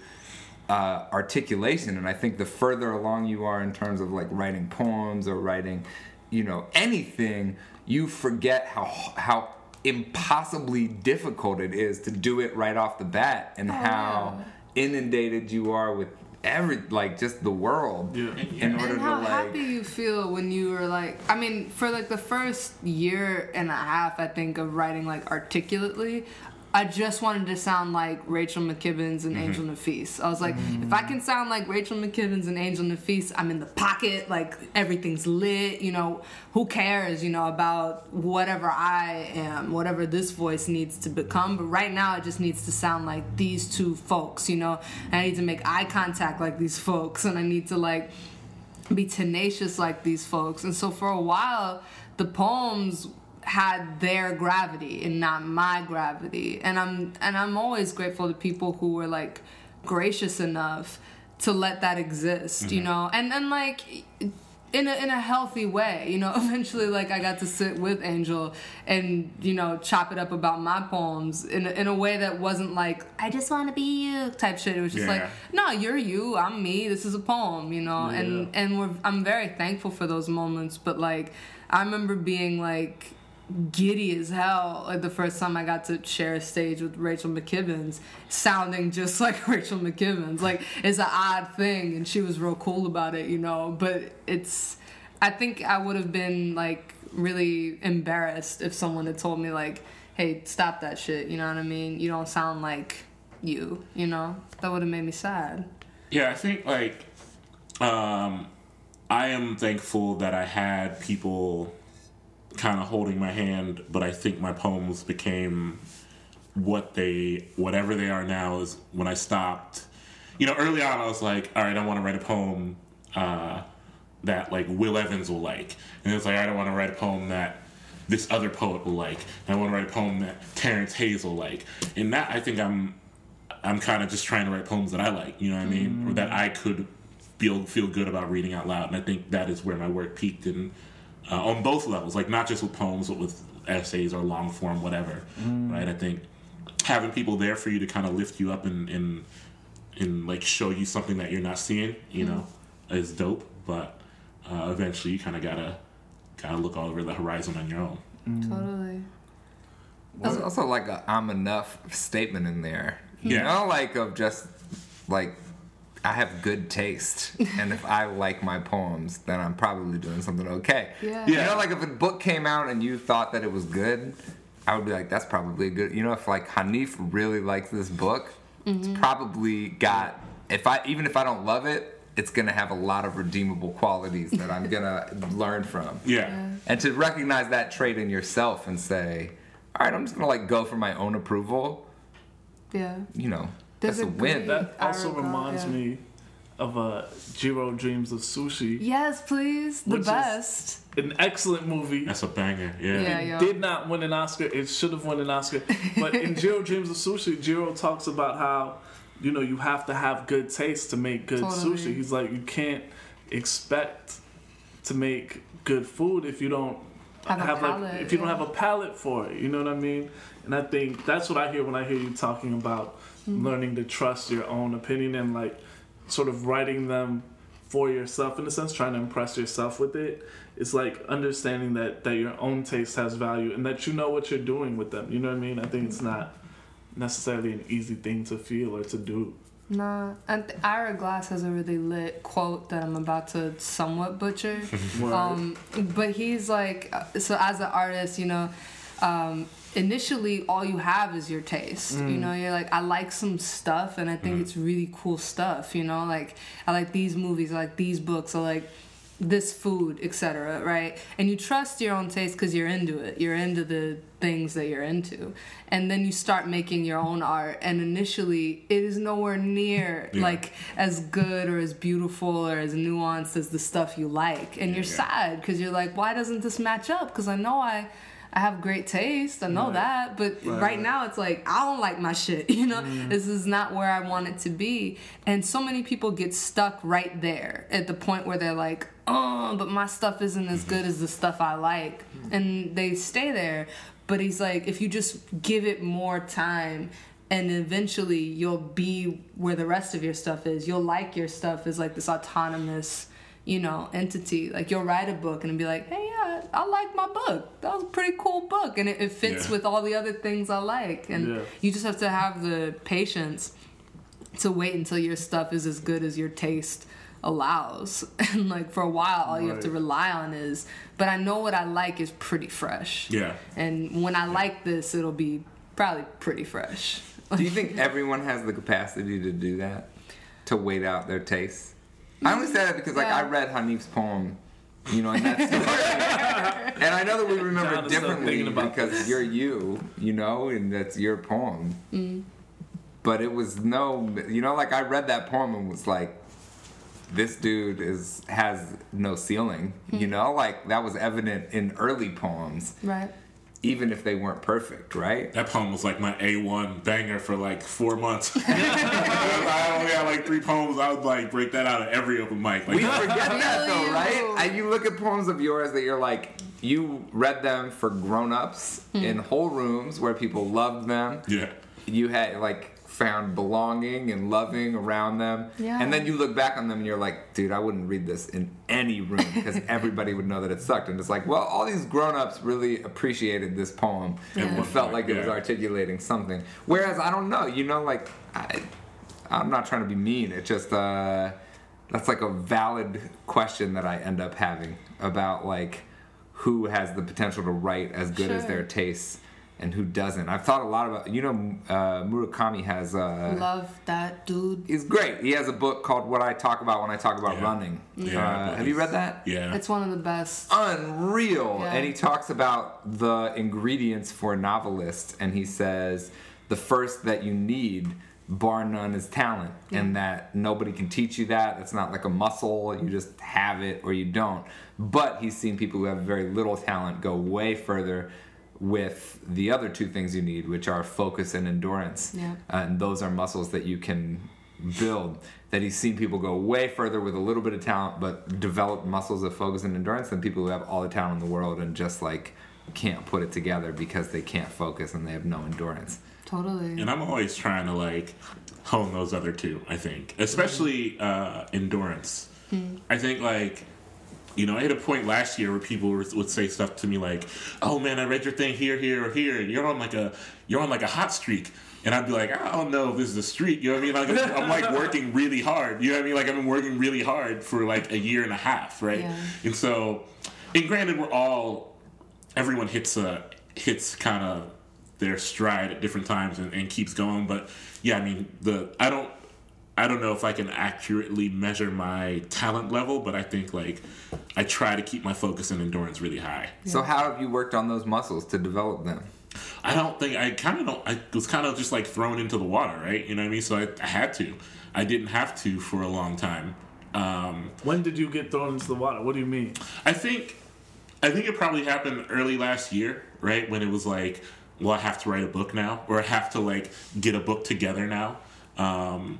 uh, articulation. And I think the further along you are in terms of like writing poems or writing, you know, anything, you forget how how impossibly difficult it is to do it right off the bat and how inundated you are with every like just the world Yeah. in order and how to like happy you feel when you were like i mean for like the first year and a half i think of writing like articulately i just wanted to sound like rachel mckibbens and mm-hmm. angel nafis i was like if i mm. can sound like rachel mckibbens and angel nafis i'm in the pocket like everything's lit you know who cares you know about whatever i am whatever this voice needs to become. But right now it just needs to sound like these two folks you know and i need to make eye contact like these folks and i need to like be tenacious like these folks. And so for a while, the poems had their gravity and not my gravity. And I'm and I'm always grateful to people who were like gracious enough to let that exist, you mm-hmm. know. And and like in a, in a healthy way, you know. *laughs* Eventually, like I got to sit with Angel and you know chop it up about my poems in a, in a way that wasn't like I just want to be you type shit. It was just like no, you're you, I'm me. This is a poem, you know. And Yeah. and we're I'm very thankful for those moments. But like I remember being like giddy as hell like the first time I got to share a stage with Rachel McKibbens sounding just *laughs* like Rachel McKibbens. Like it's an odd thing and she was real cool about it you know but it's I think I would have been like really embarrassed if someone had told me like hey stop that shit you know what I mean? You don't sound like you you know? That would have made me sad. Yeah, I think like um, I am thankful that I had people kind of holding my hand, but I think my poems became what they whatever they are now is when I stopped. You know, early on I was like, all right, I want to write a poem uh, that like Will Evans will like, and it's like, I don't want to write a poem that this other poet will like, and I want to write a poem that Terrence Hayes will like, and that I think I'm I'm kind of just trying to write poems that I like, you know what I mean, or that I could feel feel good about reading out loud, and I think that is where my work peaked in uh, on both levels, like not just with poems, but with essays or long form, whatever, right? I think having people there for you to kind of lift you up and and and like show you something that you're not seeing, you know, is dope. But uh, eventually, you kind of gotta gotta look all over the horizon on your own. totally There's also like a "I'm enough statement in there. You Yeah. know, like of just like I have good taste, and if I like my poems, then I'm probably doing something okay. Yeah. You know, like if a book came out and you thought that it was good, I would be like, that's probably good. You know, if like Hanif really likes this book, it's mm-hmm. probably got. If I even if I don't love it, it's gonna have a lot of redeemable qualities that I'm gonna *laughs* learn from. Yeah, And to recognize that trait in yourself and say, all right, I'm just gonna like go for my own approval. yeah You know, There's That's a win. That also Ira reminds yeah. me of uh, Jiro Dreams of Sushi. Yes, please. The Which is- best. An excellent movie. That's a banger. Yeah. Yeah, It yeah. did not win an Oscar. It should have won an Oscar. But in *laughs* Jiro Dreams of Sushi, Jiro talks about how, you know, you have to have good taste to make good Totally. sushi. He's like, you can't expect to make good food if you don't Have a like if you don't have a palate for it. You know what I mean? And I think that's what I hear when I hear you talking about Mm-hmm. learning to trust your own opinion and like sort of writing them for yourself in a sense, trying to impress yourself with it. It's like understanding that that your own taste has value and that you know what you're doing with them. You know what I mean? I think it's not necessarily an easy thing to feel or to do. Nah, and Ira Glass has a really lit quote that I'm about to somewhat butcher. *laughs* Um, but he's like, uh, so as an artist, you know, um, initially all you have is your taste. You mm. know, you're like, I like some stuff, and I think mm-hmm. it's really cool stuff. You know, like I like these movies, I like these books, I like this food, etc. Right? And you trust your own taste because you're into it. You're into the things that you're into, and then you start making your own art. And initially, it is nowhere near Yeah. like as good or as beautiful or as nuanced as the stuff you like, and you're yeah. sad because you're like, why doesn't this match up? Because I know I. I have great taste. I know Right. that, but Right, right, now it's like I don't like my shit. *laughs* You know, Mm. this is not where I want it to be. And so many people get stuck right there at the point where they're like, "Oh, but my stuff isn't as good as the stuff I like," and they stay there. But he's like, if you just give it more time. And eventually you'll be where the rest of your stuff is. You'll like your stuff as like this autonomous, you know, entity. Like you'll write a book and be like, hey, yeah, I like my book. That was a pretty cool book. And it, it fits Yeah. with all the other things I like. And Yeah. you just have to have the patience to wait until your stuff is as good as your taste allows. *laughs* And like for a while, all you have to rely on is, but I know what I like is pretty fresh. Yeah. And when I like this, it'll be probably pretty fresh. Do you think everyone has the capacity to do that? To wait out their tastes? I only say that because like Yeah. I read Hanif's poem, you know, and that's *laughs* and I know that we remember Jon it is still differently about because this. you're you, you know, and that's your poem. Mm. But it was no, you know, like I read that poem and was like, this dude is has no ceiling, Mm. you know, like that was evident in early poems, Right. Even if they weren't perfect, right? That poem was like my A1 banger for like four months. *laughs* I only had like three poems. I would like break that out of every open mic. Like, We forget *laughs* that though, right? And you look at poems of yours that you're like, you read them for grown-ups Hmm. in whole rooms where people loved them. yeah. You had like found belonging and loving around them. Yeah. And then you look back on them and you're like, dude, I wouldn't read this in any room because *laughs* everybody would know that it sucked. And it's like, well, all these grown-ups really appreciated this poem Yeah. and felt like it was articulating something. Whereas I don't know, you know, like I, I'm not trying to be mean. It just uh, that's like a valid question that I end up having about like who has the potential to write as good as their tastes and who doesn't. I've thought a lot about you know uh, Murakami has uh, Love that dude. he's great. He has a book called What I Talk About When I Talk About Yeah. Running. Yeah, Uh, have you read that? Yeah. It's one of the best. unreal. Yeah. And he talks about the ingredients for a novelist, and he says the first that you need, bar none, is talent, and that nobody can teach you that. It's not like a muscle; you just have it or you don't. But he's seen people who have very little talent go way further with the other two things you need, which are focus and endurance. Yeah. and those are muscles that you can build. That he's seen people go way further with a little bit of talent, but develop muscles of focus and endurance than people who have all the talent in the world and just like can't put it together because they can't focus and they have no endurance. Totally. And I'm always trying to like hone those other two. I think, especially uh, endurance. I think like. You know, I hit a point last year where people would would say stuff to me like, "Oh man, I read your thing here, here, or here. and You're on like a, you're on like a hot streak." And I'd be like, "I don't know if this is a streak." You know what I mean? Like, I'm like working really hard. You know what I mean? Like I've been working really hard for like a year and a half, right? Yeah. And so, and granted, we're all everyone hits a hits kind of their stride at different times and, and keeps going. But yeah, I mean the I don't I don't know if I can accurately measure my talent level, but I think like I try to keep my focus and endurance really high. So how have you worked on those muscles to develop them? I don't think I kind of don't. I was kind of just like thrown into the water, right? You know what I mean? So I, I had to. I didn't have to for a long time. Um, When did you get thrown into the water? What do you mean? I think I think it probably happened early last year, right? When it was like, well, I have to write a book now, or I have to like get a book together now. Um,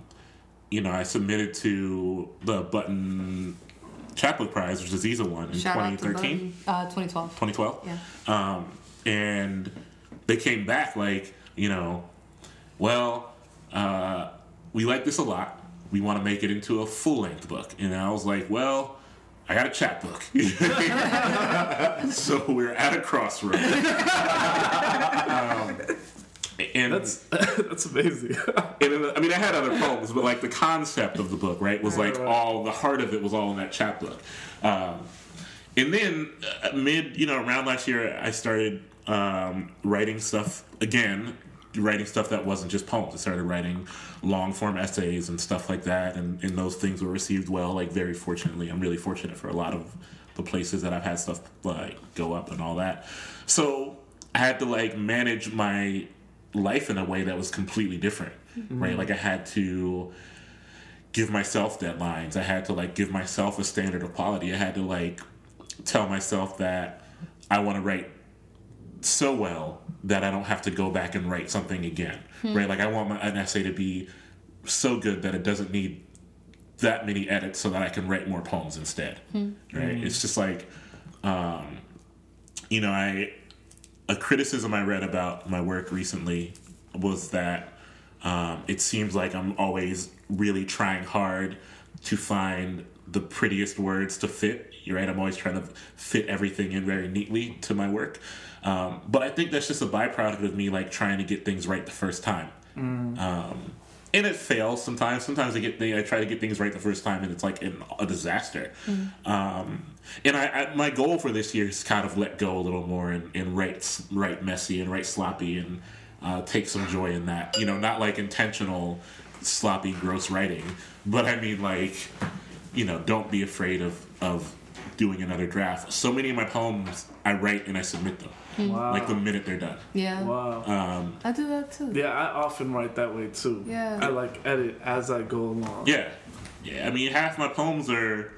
you know, I submitted to the Button Chapbook Prize, which is Aziza won in Shout out to 2013, Uh, 2012. 2012. Yeah. Um, and they came back like, you know, well, uh, we like this a lot. We want to make it into a full length book. And I was like, well, I got a chapbook. *laughs* so we're at a crossroad. *laughs* um, and That's *laughs* that's amazing. *laughs* and then, I mean, I had other poems, but like the concept of the book, right, was like all the heart of it was all in that chapbook. Um, and then uh, mid, you know, around last year, I started um, writing stuff again, writing stuff that wasn't just poems. I started writing long form essays and stuff like that, and, and those things were received well. Like very fortunately, I'm really fortunate for a lot of the places that I've had stuff like go up and all that. So I had to like manage my life in a way that was completely different, right? Mm-hmm. Like I had to give myself deadlines. I had to like give myself a standard of quality. I had to like tell myself that I want to write so well that I don't have to go back and write something again, hmm. right? Like I want my, an essay to be so good that it doesn't need that many edits so that I can write more poems instead, hmm. right? It's just like, um, you know, I a criticism I read about my work recently was that um, it seems like I'm always really trying hard to find the prettiest words to fit. You're right. I'm always trying to fit everything in very neatly to my work. Um, but I think that's just a byproduct of me like trying to get things right the first time. Um, and it fails sometimes. Sometimes I get I try to get things right the first time, and it's like an, a disaster. Um, and I, I my goal for this year is kind of let go a little more and, and write write messy and write sloppy and uh, take some joy in that. You know, not like intentional sloppy gross writing, but I mean like you know, don't be afraid of of doing another draft. So many of my poems I write and I submit them Wow. like the minute they're done. Yeah. wow. Um, I do that too. Yeah, I often write that way too. Yeah. I like edit as I go along. Yeah, yeah. I mean, half my poems are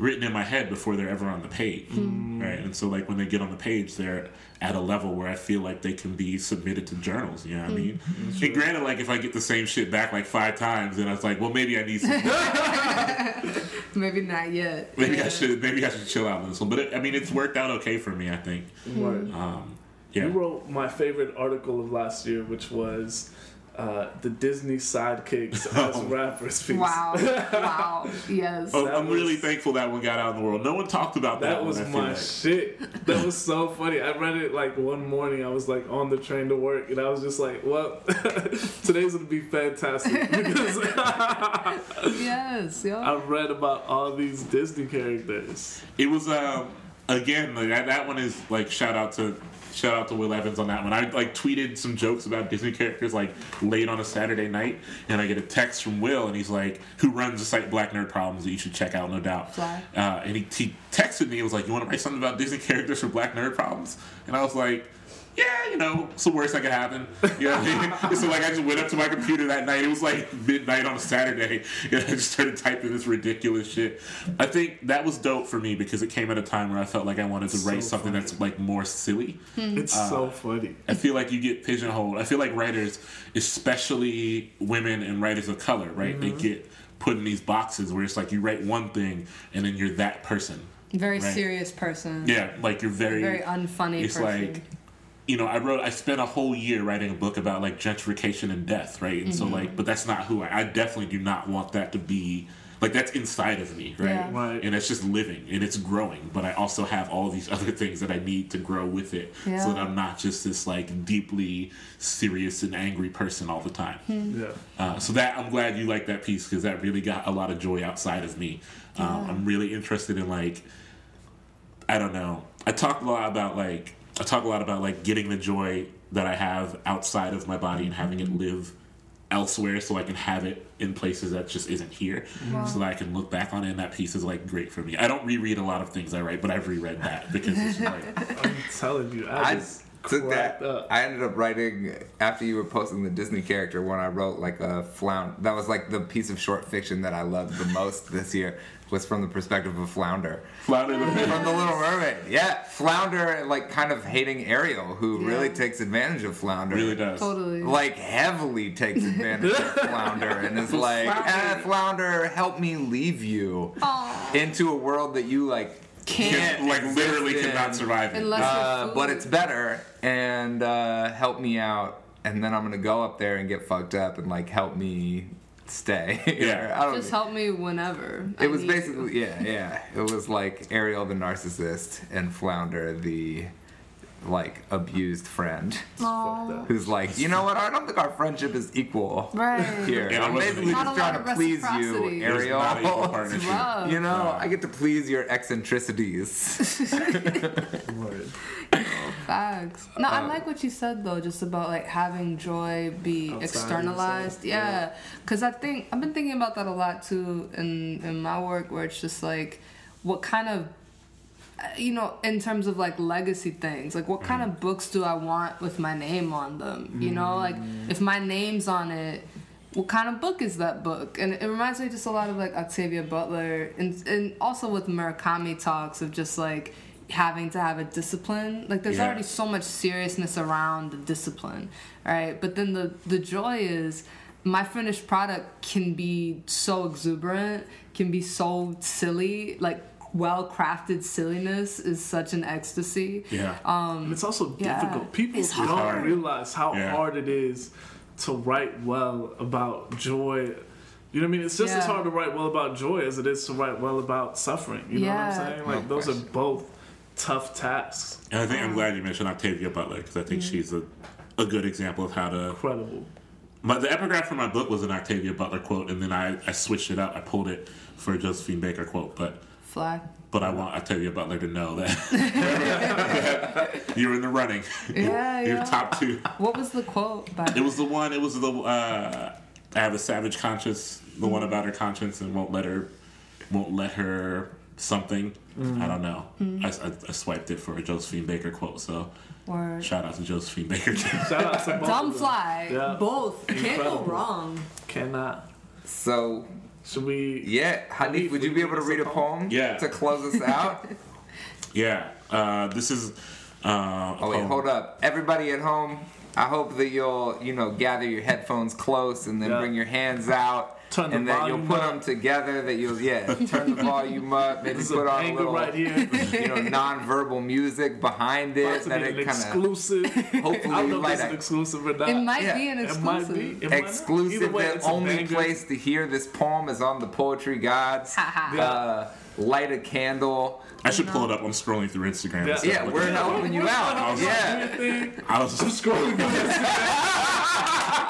written in my head before they're ever on the page, right? And so, like, when they get on the page, they're at a level where I feel like they can be submitted to journals. You know what I mean? And granted, like, if I get the same shit back like five times, then I was like, well, maybe I need some. *laughs* Maybe not yet. maybe yeah. I should. Maybe I should chill out on this one. But it, I mean, it's worked out okay for me. I think. Right. Um, yeah. You wrote my favorite article of last year, which was uh, the Disney sidekicks *laughs* as Oh. rappers piece. Wow. wow. *laughs* Yes. Oh, I'm really thankful that one got out in the world. No one talked about that, That was I feel my like. shit. That was so funny. I read it like one morning. I was like on the train to work, and I was just like, "Well, *laughs* today's gonna be fantastic because yes. Yo. I read about all these Disney characters." It was um again like that, that one is like shout out to shout out to Will Evans on that one. I like tweeted some jokes about Disney characters like late on a Saturday night, and I get a text from Will, and he's like, who runs the site Black Nerd Problems that you should check out, no doubt. Uh, and he, he texted me, he was like, you want to write something about Disney characters for Black Nerd Problems? And I was like. Yeah, you know, it's the worst that could happen. You know what I mean? *laughs* so like, I just went up to my computer that night. It was like midnight on a Saturday, *laughs* and I just started typing this ridiculous shit. I think that was dope for me because it came at a time where I felt like I wanted to write So something funny. that's like more silly. It's Uh, so funny. I feel like you get pigeonholed. I feel like writers, especially women and writers of color, right? They get put in these boxes where it's like you write one thing and then you're that person. Very Right. serious person. Yeah, like you're very Very unfunny It's person. like you know, I wrote, I spent a whole year writing a book about like gentrification and death, right? And so Mm-hmm. like, but that's not who I. I definitely do not want that to be. Like that's inside of me, right? Yeah. Right. And it's just living and it's growing. But I also have all these *laughs* other things that I need to grow with it, so that I'm not just this like deeply serious and angry person all the time. Hmm. Yeah. Uh, so that I'm glad you like that piece because that really got a lot of joy outside of me. Um, I'm really interested in like I don't know. I talk a lot about like I talk a lot about like getting the joy that I have outside of my body and having it mm-hmm. live elsewhere so I can have it in places that just isn't here mm-hmm. so that I can look back on it and that piece is like great for me. I don't reread a lot of things I write, but I've reread that because it's *laughs* like I'm telling you, I, I- just Took that. cracked up. I ended up writing after you were posting the Disney character. When I wrote like a flounder, that was like the piece of short fiction that I loved the most this year. Was from the perspective of Flounder. Flounder the from the Little Mermaid. Yeah, Flounder, like kind of hating Ariel, who Yeah. really takes advantage of Flounder. really does. Totally. Like heavily takes advantage of *laughs* Flounder and is like, eh, Flounder, help me leave you Aw. into a world that you like Can't. can't like literally exist cannot survive it. Unless Uh, you're but it's better and uh, help me out, and then I'm gonna go up there and get fucked up and like help me stay. *laughs* Yeah. I don't. Just help me whenever. I it was need you. basically yeah, yeah. It was like Ariel the narcissist and Flounder the like abused friend *laughs* Aw. who's like, you know what? I don't think our friendship is equal Right. here. Yeah, I'm it basically just trying to please you, Ariel. not equal partnership. Love. You know, I get to please your eccentricities. Word. *laughs* Facts. No, I like what you said though, just about like having joy be Outside externalized. Yeah, because I think I've been thinking about that a lot too in in my work, where it's just like, what kind of Uh, you know, in terms of like legacy things, like what kind of mm. books do I want with my name on them? You know, like mm. if my name's on it, what kind of book is that book? And it reminds me just a lot of like Octavia Butler and and also with Murakami talks of just like having to have a discipline. Like there's Yeah. already so much seriousness around the discipline, right? But then the the joy is my finished product can be so exuberant, can be so silly, like well crafted silliness is such an ecstasy. Yeah. And it's also Um, yeah. difficult. People It's don't hard. realize how Yeah. hard it is to write well about joy. You know what I mean? It's just as hard to write well about joy as it is to write well about suffering. You know what I'm saying? Like No those are both tough tasks. And I think I'm glad you mentioned Octavia Butler because I think she's a, a good example of how to. Incredible. My, the epigraph for my book was an Octavia Butler quote, and then I, I switched it up. I pulled it for a Josephine Baker quote, but Flag. but I want Octavia Butler to know that you're in the running. Yeah, you're yeah. top two. What was the quote by It was the one. It was the. Uh, I have a savage conscience. The one about her conscience and won't let her, won't let her something. I don't know. I, I, I swiped it for a Josephine Baker quote. So word? shout out to Josephine Baker. *laughs* Shout out to both Dumb fly. Yeah. Both. Can't go wrong. Cannot. so Should we? yeah, Hanif, Hanif, would you be able to read a poem? Yeah. To close us out. *laughs* yeah. Uh, this is. Uh, Oh wait, hold up. Everybody at home, I hope that you'll, you know, gather your headphones close and then Yeah. bring your hands out. Turn the and that you'll put up. them together. That you'll, yeah, turn the volume up. *laughs* Maybe put on a little, right here. you know, non-verbal music behind About it. to That be it an kind of, exclusive. I hopefully, don't know if light this is a exclusive or not. It might Yeah, be an It might exclusive. be. It exclusive. Either way, the it's only banger. place to hear this poem is on the Poetry Gods. Uh, light a candle. I should pull it up. I'm scrolling through Instagram. Yeah. and stuff Yeah, looking we're at it. helping you out. Do Yeah. your thing. I was, I'm scrolling through this.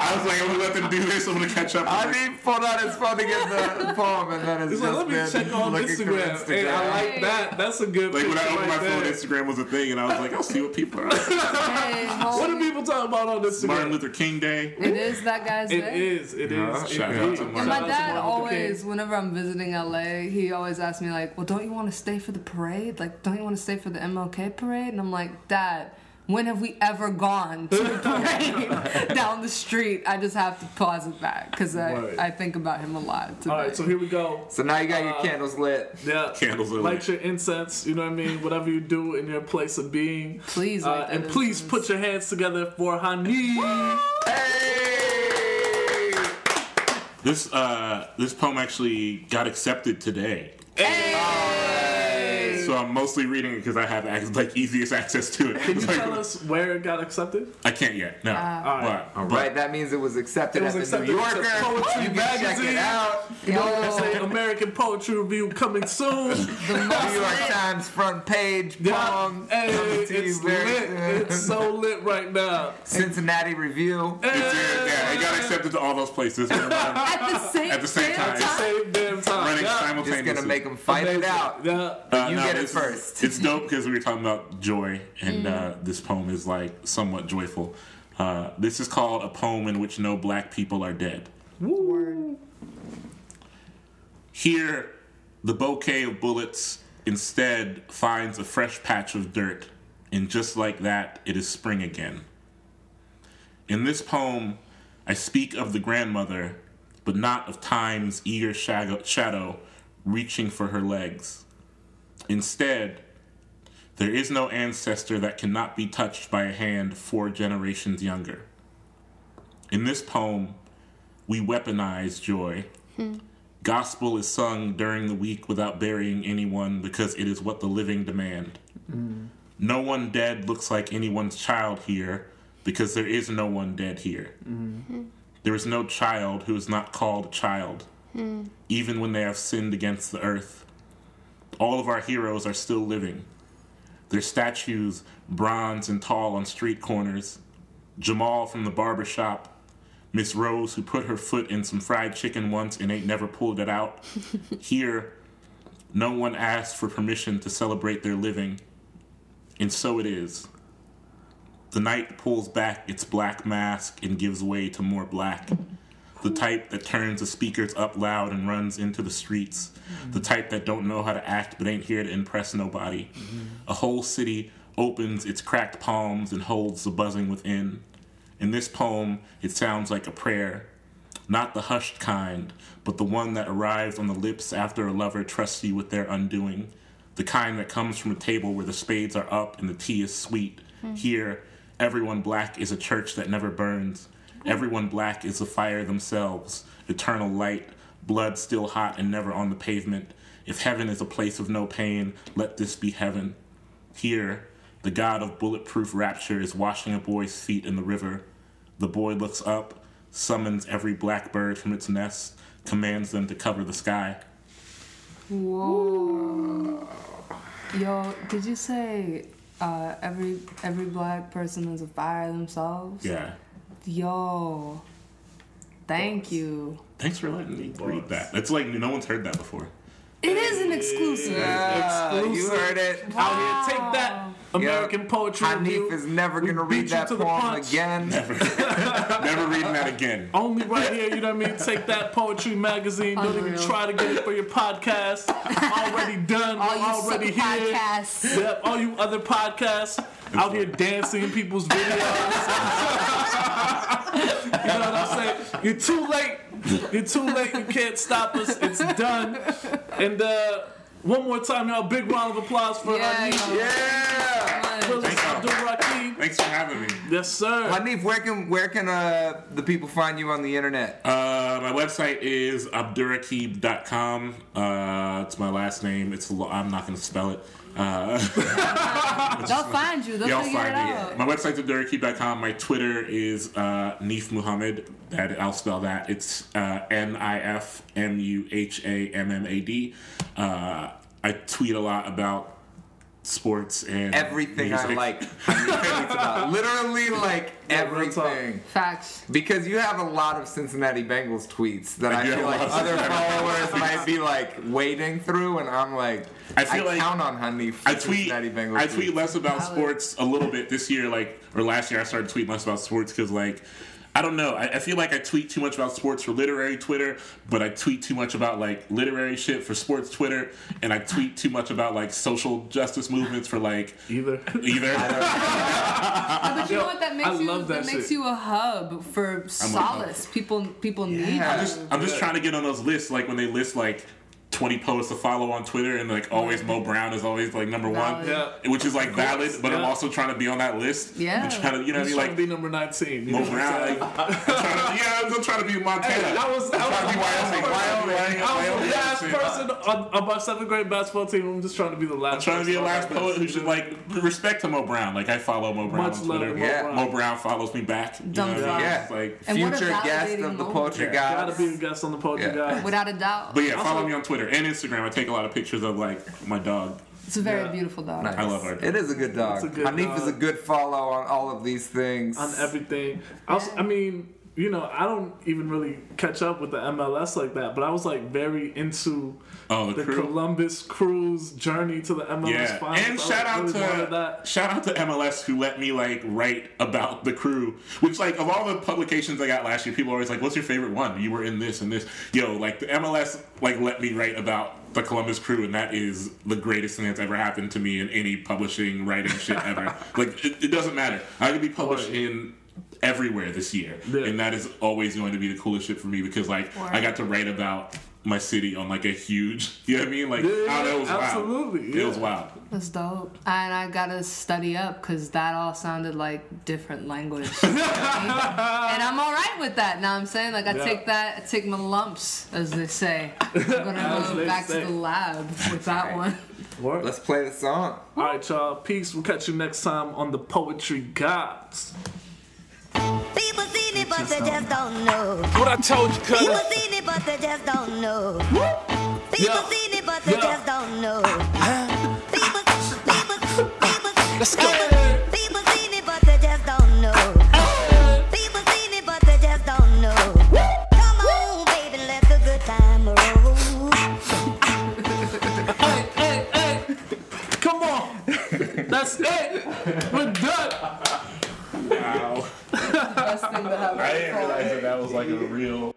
I was like, I'm gonna let them do this. I'm gonna catch up. I mean, pulled out his phone to get the *laughs* poem, and then it's He's just like, let me been check on looking through Instagram. Hey, I like that. That's a good like when I picture opened my phone, there. Instagram was a thing, and I was like, I'll see what people are. Hey, *laughs* What do homie. people talk about on this Martin Luther King Day. It is that guy's It day. is. It Yeah, is. Uh-huh. shout It out is. to And my Shout out to dad Martin Luther King. always, whenever I'm visiting LA, he always asks me like, "Well, don't you want to stay for the parade? Like, don't you want to stay for the MLK parade?" And I'm like, "Dad, when have we ever gone to the parade *laughs* down the street?" I just have to pause it back because I, Word. I think about him a lot. Today. All right, so here we go. So now you got your Uh, candles lit. Yeah. Candles are Light your incense, you know what I mean? Whatever you do in your place of being. Please Uh, light that and please incense. put your hands together for Hani. Hey! This uh, this poem actually got accepted today. So I'm mostly reading it because I have ac- like easiest access to it. Can you Like, tell us where it got accepted? I can't yet. No. right. But, All right, that means it was accepted It was at the New Yorker. Poetry You can check it out. You know what I'm Yo. saying? American Poetry Review coming soon. *laughs* The New York Times front page Yeah. poem. Hey, coming to you it's lit. soon. It's so lit right now. Cincinnati Review. It's, uh, yeah, it got accepted to all those places. At the same, At the same damn time. Same damn time. running Yeah. simultaneously. Just gonna make them fight it out. Yeah. Uh, You get it this is- first. it's *laughs* dope because we were talking about joy, and uh, this poem is like somewhat joyful. Uh, this is called a poem in which no black people are dead. Here, the bouquet of bullets instead finds a fresh patch of dirt and just like that, it is spring again. In this poem, I speak of the grandmother, but not of time's eager shadow, shadow reaching for her legs. Instead, there is no ancestor that cannot be touched by a hand four generations younger. In this poem, we weaponize joy. Gospel is sung during the week without burying anyone because it is what the living demand. No one dead looks like anyone's child here because there is no one dead here. There is no child who is not called a child, even when they have sinned against the earth. All of our heroes are still living. Their statues, bronze and tall on street corners. Jamal from the barber shop. Miss Rose, who put her foot in some fried chicken once and ain't never pulled it out. *laughs* Here, no one asked for permission to celebrate their living. And so it is. The night pulls back its black mask and gives way to more black. The type that turns the speakers up loud and runs into the streets. The type that don't know how to act but ain't here to impress nobody. A whole city opens its cracked palms and holds the buzzing within. In this poem, it sounds like a prayer. Not the hushed kind, but the one that arrives on the lips after a lover trusts you with their undoing. The kind that comes from a table where the spades are up and the tea is sweet. Here, everyone black is a church that never burns. Everyone black is a fire themselves, eternal light, blood still hot and never on the pavement. If heaven is a place of no pain, let this be heaven. Here, the god of bulletproof rapture is washing a boy's feet in the river. The boy looks up, summons every blackbird from its nest, commands them to cover the sky. Whoa. Yo, did you say uh, every every black person is a fire themselves? Yeah. Yo. Thank you. Thanks for letting me read that. It's like no one's heard that before. It is an exclusive. Yeah, you heard it. Out here, take that American poetry Hanif review. is never gonna read that to poem punch. again. Never *laughs* never reading that again. Only right here, you know what I mean? Take that poetry magazine. Don't even try to get it for your podcast. Already done. All you already here. podcasts. Yep, all you other podcasts out here dancing in people's videos. *laughs* you know what I'm saying? You're too late. You're too late. You can't stop us. It's done. And uh, one more time, y'all, big round of applause for Yeah, Hanif. Yeah. Willis Thank. Abdurraqib. Thanks for having me. Yes, sir. Hanif, where can where can uh, the people find you on the internet? Uh, my website is abdurraqib.com. Uh, it's my last name. It's I'm not going to spell it. Uh, *laughs* They'll find you. They'll y'all find me. out. My website's at abdurraqib.com. My Twitter is uh, Nif Muhammad. That I'll spell that. It's uh, N I F M U H A M M A D. Uh, I tweet a lot about sports and Everything I like. *laughs* Hanif tweets. Literally like real everything. Facts. Because you have a lot of Cincinnati Bengals tweets that I *laughs* I, feel like other followers might be like wading through, and I'm like, I feel like- count on honey. for I tweet. Cincinnati Bengals I tweet tweets. less about sports a little bit this year, like or last year. I started tweeting less about sports because, like, I don't know. I, I feel like I tweet too much about sports for literary Twitter, but I tweet too much about like literary shit for sports Twitter, and I tweet too much about like social justice movements for like Either. either. *laughs* No, but you know what? That makes I you love that that makes you a hub for solace. People people need Yeah. you. just, I'm just trying to get on those lists, like when they list like 20 posts to follow on Twitter, and like always Mo Brown is always like number one, Yeah. which is like valid, but I'm also trying to be on that list. Yeah. and trying to, you know, what I He's mean, trying to like be number 19. You Mo Brown. I'm Like. *laughs* I'm trying to, yeah, I'm trying to be Montana. Hey, that was, that trying to be was, Wyoming. Wyoming. I was the last person on, on my seventh grade basketball team. I'm just trying to be the last. I'm trying to be a last that poet who should like respect to Mo Brown. Like I follow Mo Brown Much on Twitter. to Mo Yeah. Brown. Mo Brown follows me back. You know Dumb what I mean? Yeah. It's like, And Future guest of the poetry Yeah. guys. Gotta be a guest on the poetry Yeah. guy. Without a doubt. but yeah, follow me on Twitter and Instagram. I take a lot of pictures of like my dog. It's a very Yeah. beautiful dog. Nice. I love our dog. It is a good dog. It's a good Hanif dog. is a good follow on all of these things. on everything. I, was, I mean, you know, I don't even really catch up with the MLS like that, but I was like very into Oh, the the crew. Columbus Crew's journey to the MLS Yeah, finals. and I shout out really to that. shout out to MLS who let me like write about the crew. Which like of all the publications I got last year, people are always like, "What's your favorite one?" You were in this and this. Yo, like the MLS like let me write about the Columbus Crew, and that is the greatest thing that's ever happened to me in any publishing, writing shit ever. *laughs* like it, it doesn't matter. I could be published Word. in everywhere this year, Yeah. and that is always going to be the coolest shit for me because like I got to write about my city on like a huge, *laughs* you know what I mean? Like, Yeah, I don't know, it was absolutely, wild. It was wild. That's dope. And I gotta study up because that all sounded like different language. You know I mean? and I'm all right with that. Now I'm saying like I Yeah. take that, I take my lumps, as they say. I'm gonna *laughs* As go back say. to the lab with that one. Word. Let's play the song. All right, y'all. Peace. We'll catch you next time on the Poetry Gods. People seen but they just don't know. What I told you, People cuz. seen it, but they just don't know. People Yeah. seen it, but they Yeah. just don't know. People, people, people, Let's go. people, people seen it, but they just don't know. People seen it, but they just don't know. Come on, baby, let the good time roll. Hey, hey, hey. Come on. That's it. We're done. Wow. *laughs* Best thing to have I didn't realize that that was like a real.